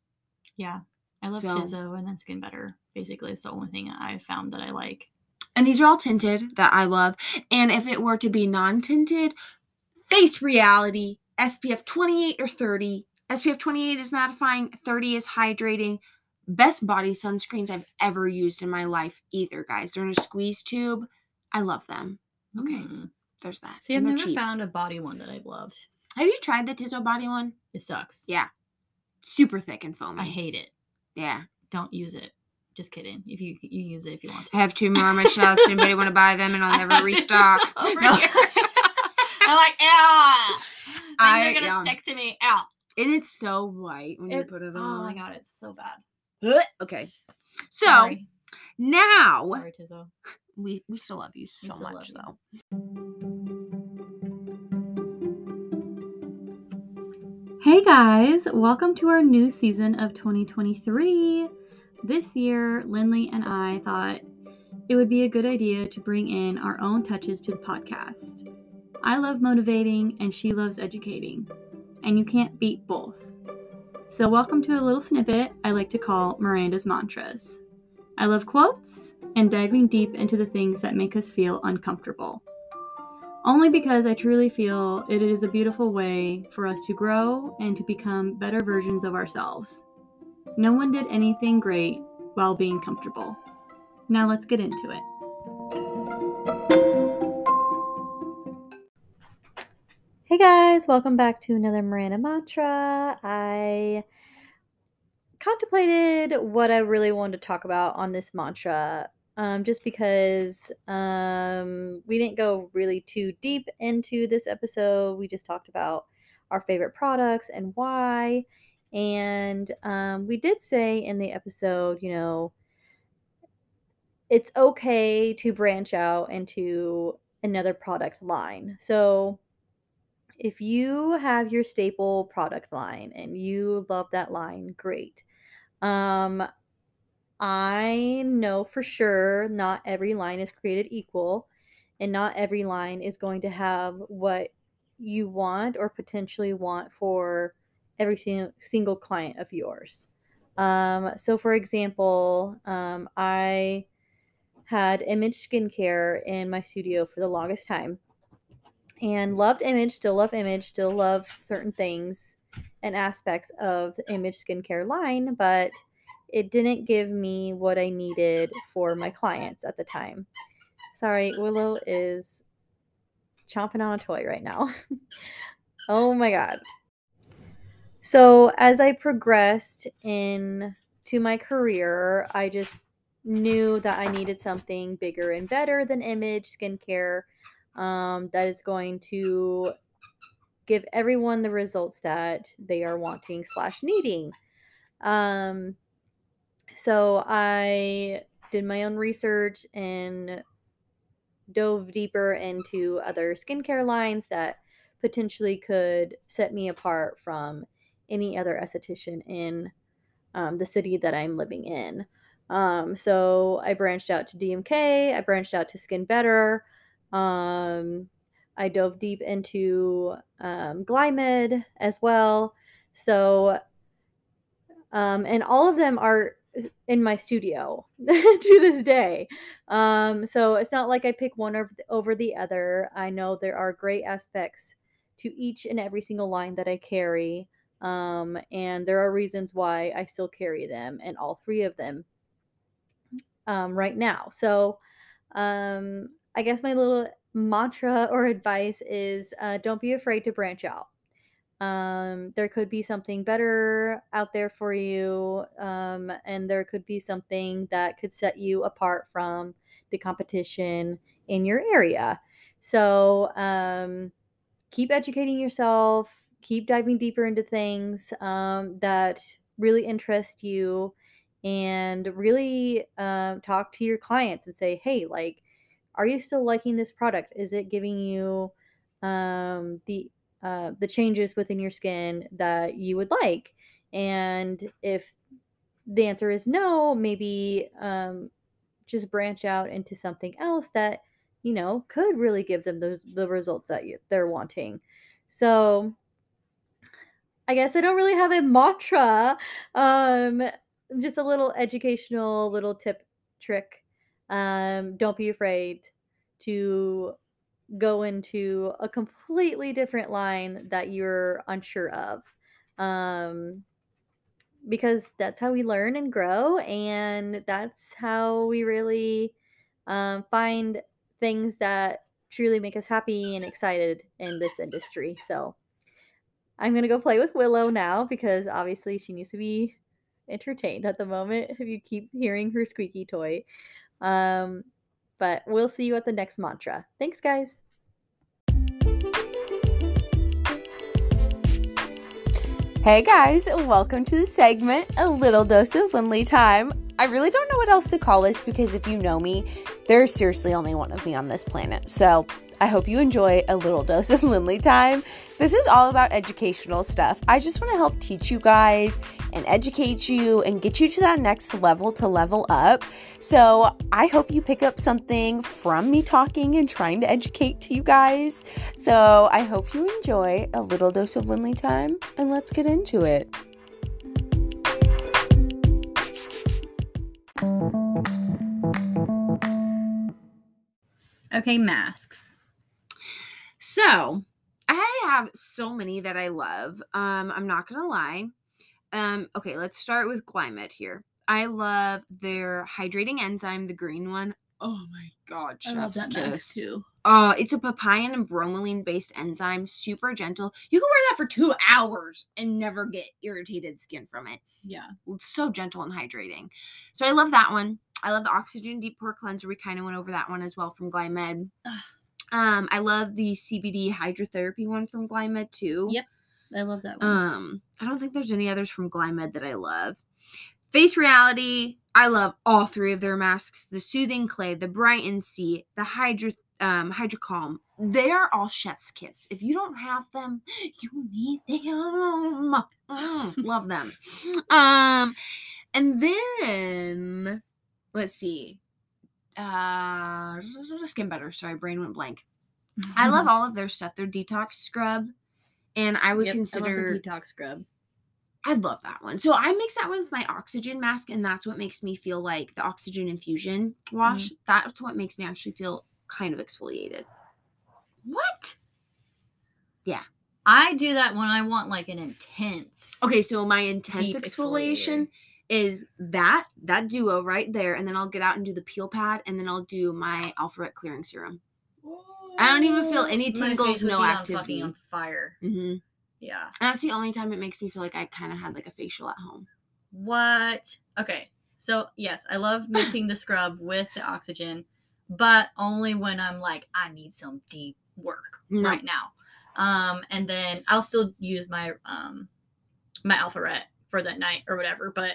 [SPEAKER 2] Yeah. I love
[SPEAKER 1] So-
[SPEAKER 2] Tizo and then Skin Better. Basically, it's the only thing I've found that I like.
[SPEAKER 1] And these are all tinted that I love. And if it were to be non tinted, face reality, SPF 28 or 30. SPF 28 is mattifying, 30 is hydrating. Best body sunscreens I've ever used in my life, either, guys. They're in a squeeze tube. I love them. Okay,
[SPEAKER 2] Mm.
[SPEAKER 1] there's that.
[SPEAKER 2] See, I've never
[SPEAKER 1] cheap.
[SPEAKER 2] found a body one that I've loved.
[SPEAKER 1] Have you tried the Tizo body one?
[SPEAKER 2] It sucks.
[SPEAKER 1] Yeah. Super thick and foamy.
[SPEAKER 2] I hate it.
[SPEAKER 1] Yeah.
[SPEAKER 2] Don't use it. Just kidding. If you you use it if you want to.
[SPEAKER 1] I have two more on my shelf. Anybody want to buy them and I'll never restock.
[SPEAKER 2] over
[SPEAKER 1] No.
[SPEAKER 2] here. I'm like, ah,
[SPEAKER 1] I-
[SPEAKER 2] are gonna
[SPEAKER 1] yeah.
[SPEAKER 2] stick to me. Out.
[SPEAKER 1] And it's so white when you put it on.
[SPEAKER 2] Oh my god, it's so bad.
[SPEAKER 1] Okay. So
[SPEAKER 2] Sorry.
[SPEAKER 1] now
[SPEAKER 2] Sorry,
[SPEAKER 1] we we still love you so much though.
[SPEAKER 2] Hey guys, welcome to our new season of 2023. This year, Lindley and I thought it would be a good idea to bring in our own touches to the podcast. I love motivating and she loves educating, and you can't beat both. So, welcome to a little snippet I like to call Miranda's Mantras. I love quotes and diving deep into the things that make us feel uncomfortable only because I truly feel it is a beautiful way for us to grow and to become better versions of ourselves. No one did anything great while being comfortable. Now let's get into it. Hey guys, welcome back to another Miranda Mantra. I contemplated what I really wanted to talk about on this mantra um, just because um, we didn't go really too deep into this episode. We just talked about our favorite products and why. And um, we did say in the episode, you know, it's okay to branch out into another product line. So if you have your staple product line and you love that line, great. Um, I know for sure not every line is created equal, and not every line is going to have what you want or potentially want for every single, client of yours. Um, so, for example, um, I had Image Skincare in my studio for the longest time and loved Image, still love Image, still love certain things and aspects of the Image Skincare line, but it didn't give me what I needed for my clients at the time. Sorry, Willow is chomping on a toy right now. oh my god. So, as I progressed in to my career, I just knew that I needed something bigger and better than image skincare um, that is going to give everyone the results that they are wanting slash needing. Um, so I did my own research and dove deeper into other skincare lines that potentially could set me apart from any other esthetician in um, the city that I'm living in. Um, so I branched out to DMK, I branched out to Skin Better. Um, I dove deep into um, Glymed as well. So, um, and all of them are in my studio to this day. Um, so it's not like I pick one over the, over the other. I know there are great aspects to each and every single line that I carry. Um, and there are reasons why I still carry them and all three of them um, right now. So um, I guess my little mantra or advice is uh, don't be afraid to branch out um, there could be something better out there for you um, and there could be something that could set you apart from the competition in your area. So um, keep educating yourself keep diving deeper into things um, that really interest you and really uh, talk to your clients and say hey like are you still liking this product? Is it giving you um, the uh, the changes within your skin that you would like. And if the answer is no, maybe um, just branch out into something else that you know could really give them those the results that you, they're wanting. So I guess I don't really have a mantra. Um, just a little educational little tip trick. Um, don't be afraid to go into a completely different line that you're unsure of. Um, because that's how we learn and grow, and that's how we really um, find things that truly make us happy and excited in this industry. So I'm going to go play with Willow now because obviously she needs to be entertained at the moment if you keep hearing her squeaky toy. Um, but we'll see you at the next mantra. Thanks, guys.
[SPEAKER 1] Hey guys, welcome to the segment A Little Dose of Lindley Time. I really don't know what else to call this because if you know me, there's seriously only one of me on this planet. So I hope you enjoy a little dose of Lindley time. This is all about educational stuff. I just want to help teach you guys and educate you and get you to that next level to level up. So I hope you pick up something from me talking and trying to educate to you guys. So I hope you enjoy a little dose of Lindley time and let's get into it.
[SPEAKER 2] Okay, masks.
[SPEAKER 1] So I have so many that I love. Um, I'm not gonna lie. Um, okay, let's start with Glymed here. I love their hydrating enzyme, the green one. Oh my god, chef's kiss.
[SPEAKER 2] too.
[SPEAKER 1] Uh, it's a papain and bromelain based enzyme, super gentle. You can wear that for two hours and never get irritated skin from it.
[SPEAKER 2] Yeah.
[SPEAKER 1] It's so gentle and hydrating. So I love that one. I love the Oxygen Deep Pore Cleanser. We kind of went over that one as well from Glymed. Um, I love the CBD hydrotherapy one from Glymed too.
[SPEAKER 2] Yep. I love that one.
[SPEAKER 1] Um, I don't think there's any others from Glymed that I love. Face Reality, I love all three of their masks: the Soothing Clay, the Brighten Sea, the Hydro um Hydrocalm. They are all chef's kiss. If you don't have them, you need them. Mm, love them. Um, and then let's see. Uh, skin better. Sorry, brain went blank. I love all of their stuff. Their detox scrub, and I would
[SPEAKER 2] Yep, I
[SPEAKER 1] consider.
[SPEAKER 2] detox scrub.
[SPEAKER 1] I love that one. So I mix that with my oxygen mask, and that's what makes me feel like the oxygen infusion wash. That's what makes me actually feel kind of exfoliated.
[SPEAKER 2] What?
[SPEAKER 1] Yeah.
[SPEAKER 2] I do that when I want like an intense.
[SPEAKER 1] Okay, so my intense exfoliation is that that duo right there, and then I'll get out and do the peel pad, and then I'll do my Alpha Ret clearing serum. I don't even feel any tingles, no
[SPEAKER 2] on
[SPEAKER 1] activity.
[SPEAKER 2] fucking on fire.
[SPEAKER 1] Mm-hmm.
[SPEAKER 2] Yeah.
[SPEAKER 1] And that's the only time it makes me feel like I kind of had like a facial at home.
[SPEAKER 2] What? Okay. So yes, I love mixing the scrub with the oxygen, but only when I'm like, I need some deep work
[SPEAKER 1] No.
[SPEAKER 2] right now. Um, and then I'll still use my um my alpharet for that night or whatever, but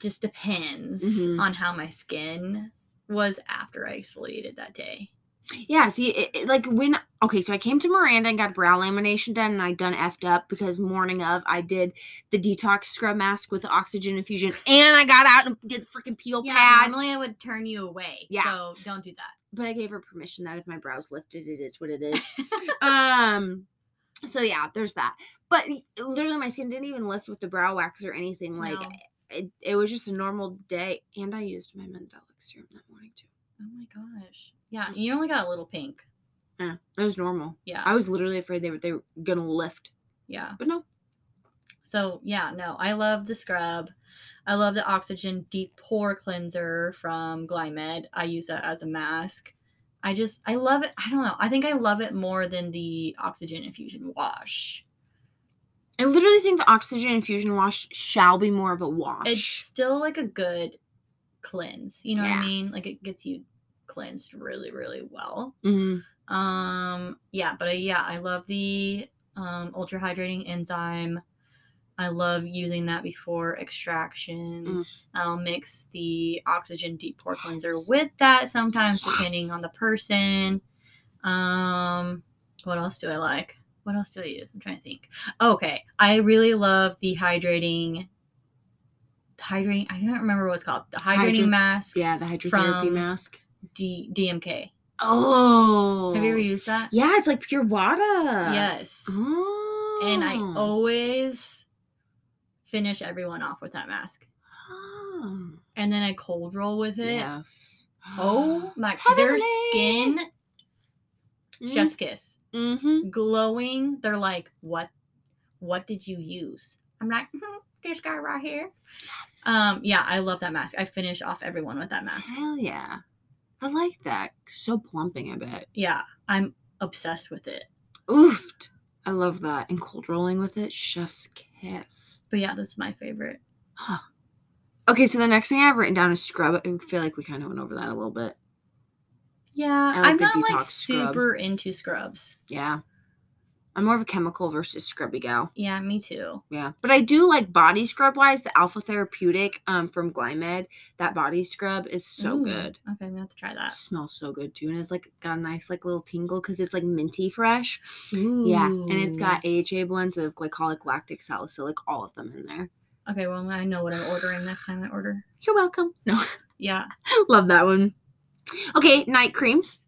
[SPEAKER 2] just depends
[SPEAKER 1] Mhm.
[SPEAKER 2] on how my skin was after I exfoliated that day.
[SPEAKER 1] Yeah, see, it, it- like when okay, so I came to Miranda and got brow lamination done, and I done effed up because morning of I did the detox scrub mask with the oxygen infusion, and I got out and did the freaking peel
[SPEAKER 2] Yeah,
[SPEAKER 1] pad.
[SPEAKER 2] normally I would turn you away.
[SPEAKER 1] Yeah.
[SPEAKER 2] So don't do that.
[SPEAKER 1] But I gave her permission that if my brows lifted, it is what it is. um, so yeah, there's that. But literally, my skin didn't even lift with the brow wax or anything. Like
[SPEAKER 2] No.
[SPEAKER 1] It, it was just a normal day, and I used my Mandelic serum that morning too.
[SPEAKER 2] Oh my gosh. Yeah, you only got a little pink.
[SPEAKER 1] Yeah, it was normal.
[SPEAKER 2] Yeah.
[SPEAKER 1] I was literally afraid they were they were gonna lift,
[SPEAKER 2] yeah.
[SPEAKER 1] but no.
[SPEAKER 2] So yeah, no, I love the scrub. I love the oxygen deep pore cleanser from Glymed. I use that as a mask. I just I love it. I don't know. I think I love it more than the oxygen infusion wash.
[SPEAKER 1] I literally think the oxygen infusion wash shall be more of a wash.
[SPEAKER 2] It's still like a good cleanse. You know what I mean? Like it gets you cleansed really, really well.
[SPEAKER 1] Mhm.
[SPEAKER 2] Um, yeah, but I, yeah, I love the um, ultra hydrating enzyme. I love using that before extractions.
[SPEAKER 1] Mm.
[SPEAKER 2] I'll mix the oxygen deep pore cleanser with that sometimes, depending on the person. Um, what else do I like? What else do I use? I'm trying to think. Oh, okay, I really love the hydrating. Hydrating. I don't remember what it's called. The hydrating
[SPEAKER 1] Hydro-
[SPEAKER 2] mask.
[SPEAKER 1] Yeah, the hydrotherapy mask.
[SPEAKER 2] D- DMK.
[SPEAKER 1] Oh.
[SPEAKER 2] Have you ever used that?
[SPEAKER 1] Yeah, it's like pure water.
[SPEAKER 2] Yes.
[SPEAKER 1] Oh.
[SPEAKER 2] and I oh. always finish everyone off with that mask.
[SPEAKER 1] Oh.
[SPEAKER 2] And then I cold roll with it.
[SPEAKER 1] Yes.
[SPEAKER 2] Oh my their
[SPEAKER 1] Heavenly.
[SPEAKER 2] skin chef's kiss.
[SPEAKER 1] Mm-hmm.
[SPEAKER 2] Glowing. They're like, "What what did you use?" I'm like, "Mhm, "This guy right here."
[SPEAKER 1] Yes.
[SPEAKER 2] Um yeah, I love that mask. I finish off everyone with that mask.
[SPEAKER 1] Hell yeah. I like that. So plumping, I bet.
[SPEAKER 2] Yeah, I'm obsessed with it.
[SPEAKER 1] Oofed. I love that. And cold rolling with it, chef's kiss.
[SPEAKER 2] But yeah, this is my favorite.
[SPEAKER 1] Okay, so the next thing I have written down is scrub. I feel like we kind of went over that a little bit.
[SPEAKER 2] Yeah,
[SPEAKER 1] like
[SPEAKER 2] I'm not like
[SPEAKER 1] scrub.
[SPEAKER 2] super into scrubs.
[SPEAKER 1] Yeah. I'm more of a chemical versus scrubby gal.
[SPEAKER 2] Yeah, me too.
[SPEAKER 1] Yeah. But I do like body scrub wise, the Alpha Therapeutic um from Glymed. That body scrub is so
[SPEAKER 2] Ooh,
[SPEAKER 1] good.
[SPEAKER 2] Okay, I'm gonna have to try that.
[SPEAKER 1] smells so good too. And it's like got a nice like little tingle because it's like minty fresh. Yeah. And it's got AHA blends of glycolic, lactic, salicylic, all of them in there.
[SPEAKER 2] Okay, well, I know what I'm ordering next time I order.
[SPEAKER 1] You're welcome. No.
[SPEAKER 2] Yeah.
[SPEAKER 1] Love that one. Okay, night creams.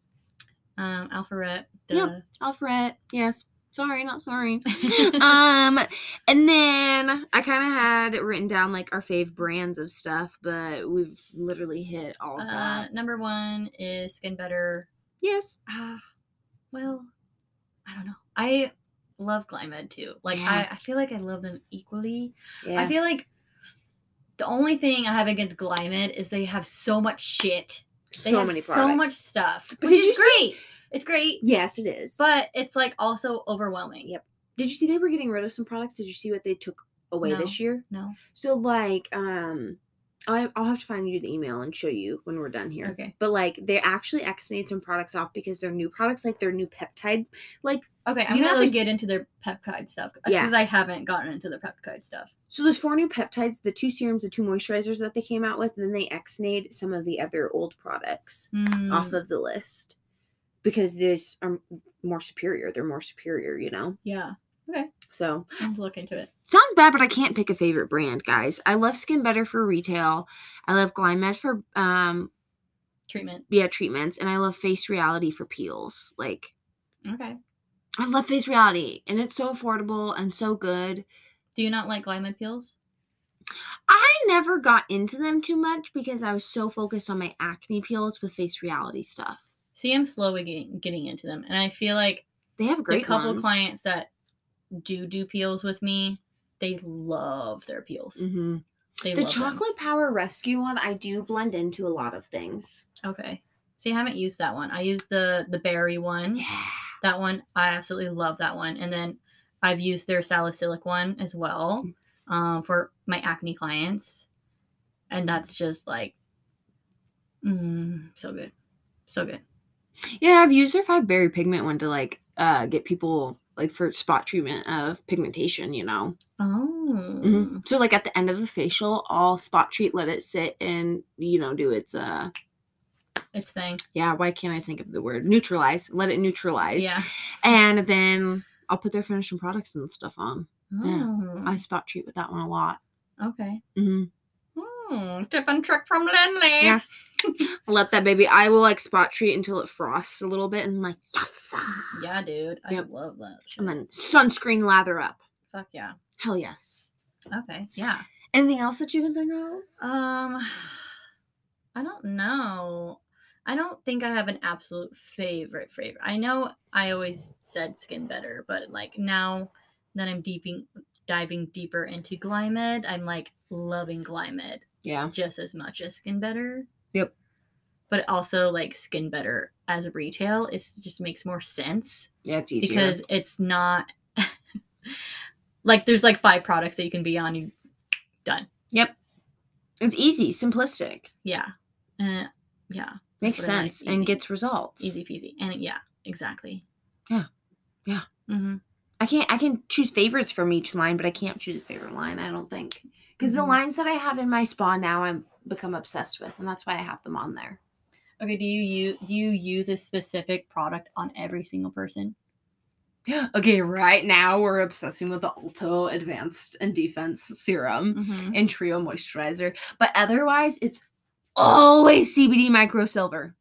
[SPEAKER 2] Um, Alpharet.
[SPEAKER 1] Yep.
[SPEAKER 2] duh.
[SPEAKER 1] Alpharet. Yes. Sorry, not sorry. um, and then I kind of had written down like our fave brands of stuff, but we've literally hit all of
[SPEAKER 2] uh,
[SPEAKER 1] that.
[SPEAKER 2] number one is Skin Better.
[SPEAKER 1] Yes.
[SPEAKER 2] Ah, well, I don't know. I love Glymed too. Like
[SPEAKER 1] Yeah.
[SPEAKER 2] I, I feel like I love them equally.
[SPEAKER 1] Yeah.
[SPEAKER 2] I feel like the only thing I have against Glymed is they have so much shit. They
[SPEAKER 1] so many
[SPEAKER 2] so much stuff.
[SPEAKER 1] But
[SPEAKER 2] which is
[SPEAKER 1] you see-
[SPEAKER 2] great. It's great.
[SPEAKER 1] Yes, it is.
[SPEAKER 2] But it's like also overwhelming.
[SPEAKER 1] Yep. did you see they were getting rid of some products? Did you see what they took away
[SPEAKER 2] No.
[SPEAKER 1] this year?
[SPEAKER 2] No.
[SPEAKER 1] So like, um, I'll have to find you the email and show you when we're done here.
[SPEAKER 2] Okay.
[SPEAKER 1] But like, they actually exited some products off because they're new products, like their new peptide. Like,
[SPEAKER 2] Okay, I'm
[SPEAKER 1] You
[SPEAKER 2] gonna have
[SPEAKER 1] those-
[SPEAKER 2] to get into their peptide stuff
[SPEAKER 1] Yeah.
[SPEAKER 2] because I haven't gotten into the peptide stuff.
[SPEAKER 1] So there's four new peptides, the two serums, the two moisturizers that they came out with, and then they exited some of the other old products off
[SPEAKER 2] Mm,
[SPEAKER 1] of the list because these are more superior. They're more superior, you know.
[SPEAKER 2] yeah, Okay.
[SPEAKER 1] So
[SPEAKER 2] I'll have to look into it.
[SPEAKER 1] Sounds bad, but I can't pick a favorite brand, guys. I love Skin Better for retail. I love Glymed for um
[SPEAKER 2] Treatment.
[SPEAKER 1] yeah treatments, and I love Face Reality for peels. Like
[SPEAKER 2] Okay.
[SPEAKER 1] I love Face Reality, and it's so affordable and so good.
[SPEAKER 2] Do you not like Glymed peels?
[SPEAKER 1] I never got into them too much because I was so focused on my acne peels with Face Reality stuff.
[SPEAKER 2] See, I'm slowly getting, getting into them, and I feel like
[SPEAKER 1] They have
[SPEAKER 2] the
[SPEAKER 1] great
[SPEAKER 2] couple
[SPEAKER 1] ones.
[SPEAKER 2] clients that do do peels with me, they love their peels.
[SPEAKER 1] hmm
[SPEAKER 2] They
[SPEAKER 1] The
[SPEAKER 2] love them.
[SPEAKER 1] Chocolate Power Rescue one, I do blend into a lot of things.
[SPEAKER 2] Okay. See, I haven't used that one. I use the the berry one.
[SPEAKER 1] Yeah.
[SPEAKER 2] That one, I absolutely love that one. And then I've used their salicylic one as well um, for my acne clients, and that's just like, mm, so good, so good.
[SPEAKER 1] Yeah, I've used their five berry pigment one to like uh get people like for spot treatment of pigmentation, you know.
[SPEAKER 2] Oh,
[SPEAKER 1] Mhm. So like at the end of a facial, I'll spot treat, let it sit and you know do its uh
[SPEAKER 2] it's thing.
[SPEAKER 1] yeah, why can't I think of the word? Neutralize. Let it neutralize.
[SPEAKER 2] Yeah.
[SPEAKER 1] And then I'll put their finishing products and stuff on.
[SPEAKER 2] Oh,
[SPEAKER 1] I spot treat with that one a lot.
[SPEAKER 2] okay.
[SPEAKER 1] hmm
[SPEAKER 2] Hmm, tip and trick from Lindley.
[SPEAKER 1] Yeah. Let that baby. I will like spot treat until it frosts a little bit and like yes.
[SPEAKER 2] Yeah, dude. I
[SPEAKER 1] Yep.
[SPEAKER 2] love that. Shit.
[SPEAKER 1] And then sunscreen lather up.
[SPEAKER 2] Fuck yeah.
[SPEAKER 1] Hell yes.
[SPEAKER 2] Okay. Yeah.
[SPEAKER 1] Anything else that you can think of?
[SPEAKER 2] Um, I don't know. I don't think I have an absolute favorite favorite. I know I always said Skin Better, but like now that I'm deeping diving deeper into Glymed, I'm like loving Glymed
[SPEAKER 1] Yeah.
[SPEAKER 2] just as much as Skin Better.
[SPEAKER 1] Yep.
[SPEAKER 2] But also like Skin Better as retail, it just makes more sense
[SPEAKER 1] Yeah, it's easier.
[SPEAKER 2] because it's not like there's like five products that you can be on. You done. Yep.
[SPEAKER 1] It's easy, simplistic.
[SPEAKER 2] Yeah. Uh, yeah.
[SPEAKER 1] Makes sense
[SPEAKER 2] easy.
[SPEAKER 1] and gets results.
[SPEAKER 2] easy peasy and yeah exactly
[SPEAKER 1] Yeah. Yeah.
[SPEAKER 2] hmm
[SPEAKER 1] I can't I can choose favorites from each line, but I can't choose a favorite line, I don't think. Because the
[SPEAKER 2] Mhm.
[SPEAKER 1] lines that I have in my spa now I'm become obsessed with, and that's why I have them on there.
[SPEAKER 2] okay do you use do you use a specific product on every single person
[SPEAKER 1] Okay, right now we're obsessing with the Alto Advanced and Defense Serum
[SPEAKER 2] mm-hmm.
[SPEAKER 1] and Trio Moisturizer. But otherwise, it's always CBD Micro Silver.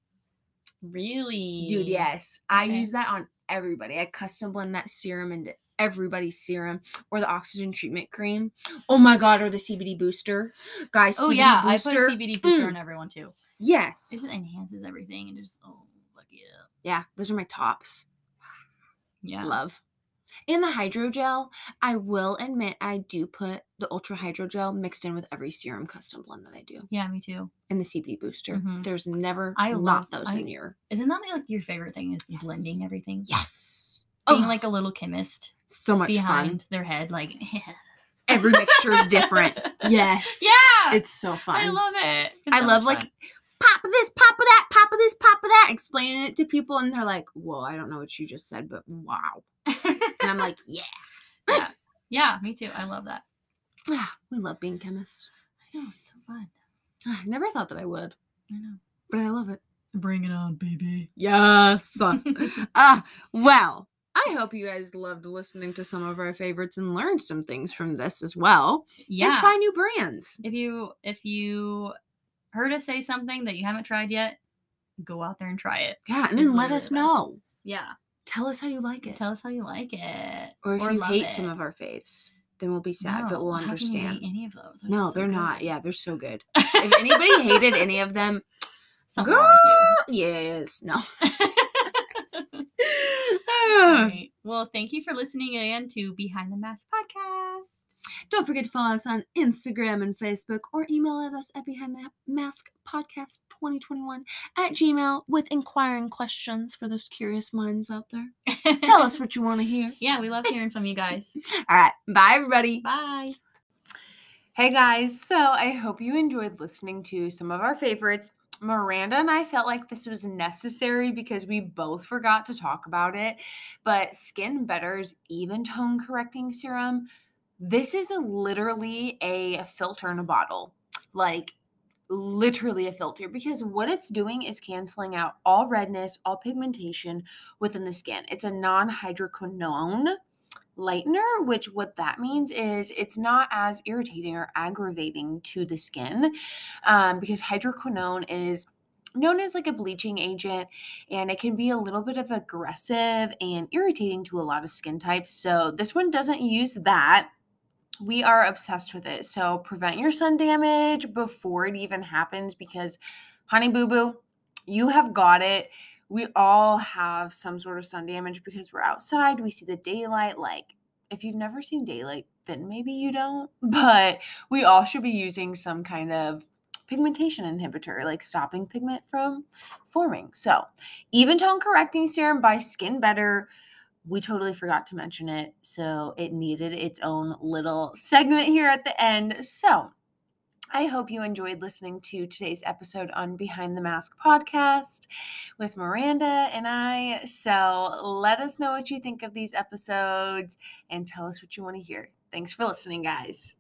[SPEAKER 2] really
[SPEAKER 1] Dude, yes. I use that on everybody. I custom blend that serum into everybody's serum or the oxygen treatment cream. Oh my god, or the CBD booster. Guys,
[SPEAKER 2] oh
[SPEAKER 1] CBD
[SPEAKER 2] yeah
[SPEAKER 1] booster.
[SPEAKER 2] i put cbd booster
[SPEAKER 1] mm.
[SPEAKER 2] on everyone too
[SPEAKER 1] Yes.
[SPEAKER 2] it just enhances everything and just oh fuck yeah
[SPEAKER 1] Yeah, those are my tops.
[SPEAKER 2] yeah
[SPEAKER 1] Love. In the hydrogel, I will admit I do put the ultra hydrogel mixed in with every serum custom blend that I do.
[SPEAKER 2] yeah me too
[SPEAKER 1] And the CBD booster.
[SPEAKER 2] Mhm.
[SPEAKER 1] There's never
[SPEAKER 2] I
[SPEAKER 1] not
[SPEAKER 2] love-
[SPEAKER 1] those
[SPEAKER 2] I-
[SPEAKER 1] in your.
[SPEAKER 2] isn't that like your favorite thing is
[SPEAKER 1] Yes.
[SPEAKER 2] blending everything
[SPEAKER 1] Yes.
[SPEAKER 2] being
[SPEAKER 1] Oh,
[SPEAKER 2] like a little chemist
[SPEAKER 1] so much
[SPEAKER 2] behind
[SPEAKER 1] fun.
[SPEAKER 2] their head like
[SPEAKER 1] Every mixture is different. Yes.
[SPEAKER 2] yeah
[SPEAKER 1] It's so fun.
[SPEAKER 2] i love it It's
[SPEAKER 1] I
[SPEAKER 2] so
[SPEAKER 1] love like
[SPEAKER 2] fun.
[SPEAKER 1] pop of this, pop of that, pop of this, pop of that, explaining it to people, and they're like, "Whoa, I don't know what you just said, but wow." And I'm like, "Yeah,
[SPEAKER 2] yeah. yeah, me too. I love that.
[SPEAKER 1] Ah, we love being chemists."
[SPEAKER 2] I know it's so fun.
[SPEAKER 1] I never thought that I would,
[SPEAKER 2] I know.
[SPEAKER 1] but I love it.
[SPEAKER 2] Bring it on, baby.
[SPEAKER 1] Yes. Son. Ah, well, I hope you guys loved listening to some of our favorites and learned some things from this as well.
[SPEAKER 2] Yeah.
[SPEAKER 1] And try new brands.
[SPEAKER 2] if you if you heard us say something that you haven't tried yet, go out there and try it.
[SPEAKER 1] Yeah, and
[SPEAKER 2] It's
[SPEAKER 1] then let us know.
[SPEAKER 2] Yeah.
[SPEAKER 1] Tell us how you like it.
[SPEAKER 2] Tell us how you like it.
[SPEAKER 1] or if you
[SPEAKER 2] love
[SPEAKER 1] hate
[SPEAKER 2] it.
[SPEAKER 1] some of our faves, then we'll be sad, but we'll
[SPEAKER 2] you
[SPEAKER 1] understand.
[SPEAKER 2] any of those?
[SPEAKER 1] No,
[SPEAKER 2] so
[SPEAKER 1] they're not.
[SPEAKER 2] good.
[SPEAKER 1] Yeah, they're so good. If anybody hated any of them,
[SPEAKER 2] Something
[SPEAKER 1] girl, yes, no.
[SPEAKER 2] you. Right. Well, thank you for listening again to Behind the Mask podcast.
[SPEAKER 1] Don't forget to follow us on Instagram and Facebook or email at us at Behind the Mask Podcast 2021 at Gmail with inquiring questions for those curious minds out there. Tell us what you want to hear.
[SPEAKER 2] Yeah, we love hearing from you guys.
[SPEAKER 1] All right. Bye, everybody.
[SPEAKER 2] Bye.
[SPEAKER 1] Hey guys, so I hope you enjoyed listening to some of our favorites. Miranda and I felt like this was necessary because we both forgot to talk about it. But Skin Better's Even Tone Correcting Serum, this is a, literally a filter in a bottle. Like, literally a filter because what it's doing is canceling out all redness, all pigmentation within the skin. It's a non hydroquinone lightener, which what that means is it's not as irritating or aggravating to the skin um, because hydroquinone is known as like a bleaching agent and it can be a little bit of aggressive and irritating to a lot of skin types. So this one doesn't use that. We are obsessed with it. So prevent your sun damage before it even happens because honey boo boo, you have got it we all have some sort of sun damage because we're outside, we see the daylight. Like, if you've never seen daylight, then maybe you don't, but we all should be using some kind of pigmentation inhibitor, like stopping pigment from forming. So, Even Tone Correcting Serum by Skin Better. We totally forgot to mention it, so it needed its own little segment here at the end. So, I hope you enjoyed listening to today's episode on Behind the Mask podcast with Miranda and I. So let us know what you think of these episodes and tell us what you want to hear. Thanks for listening, guys.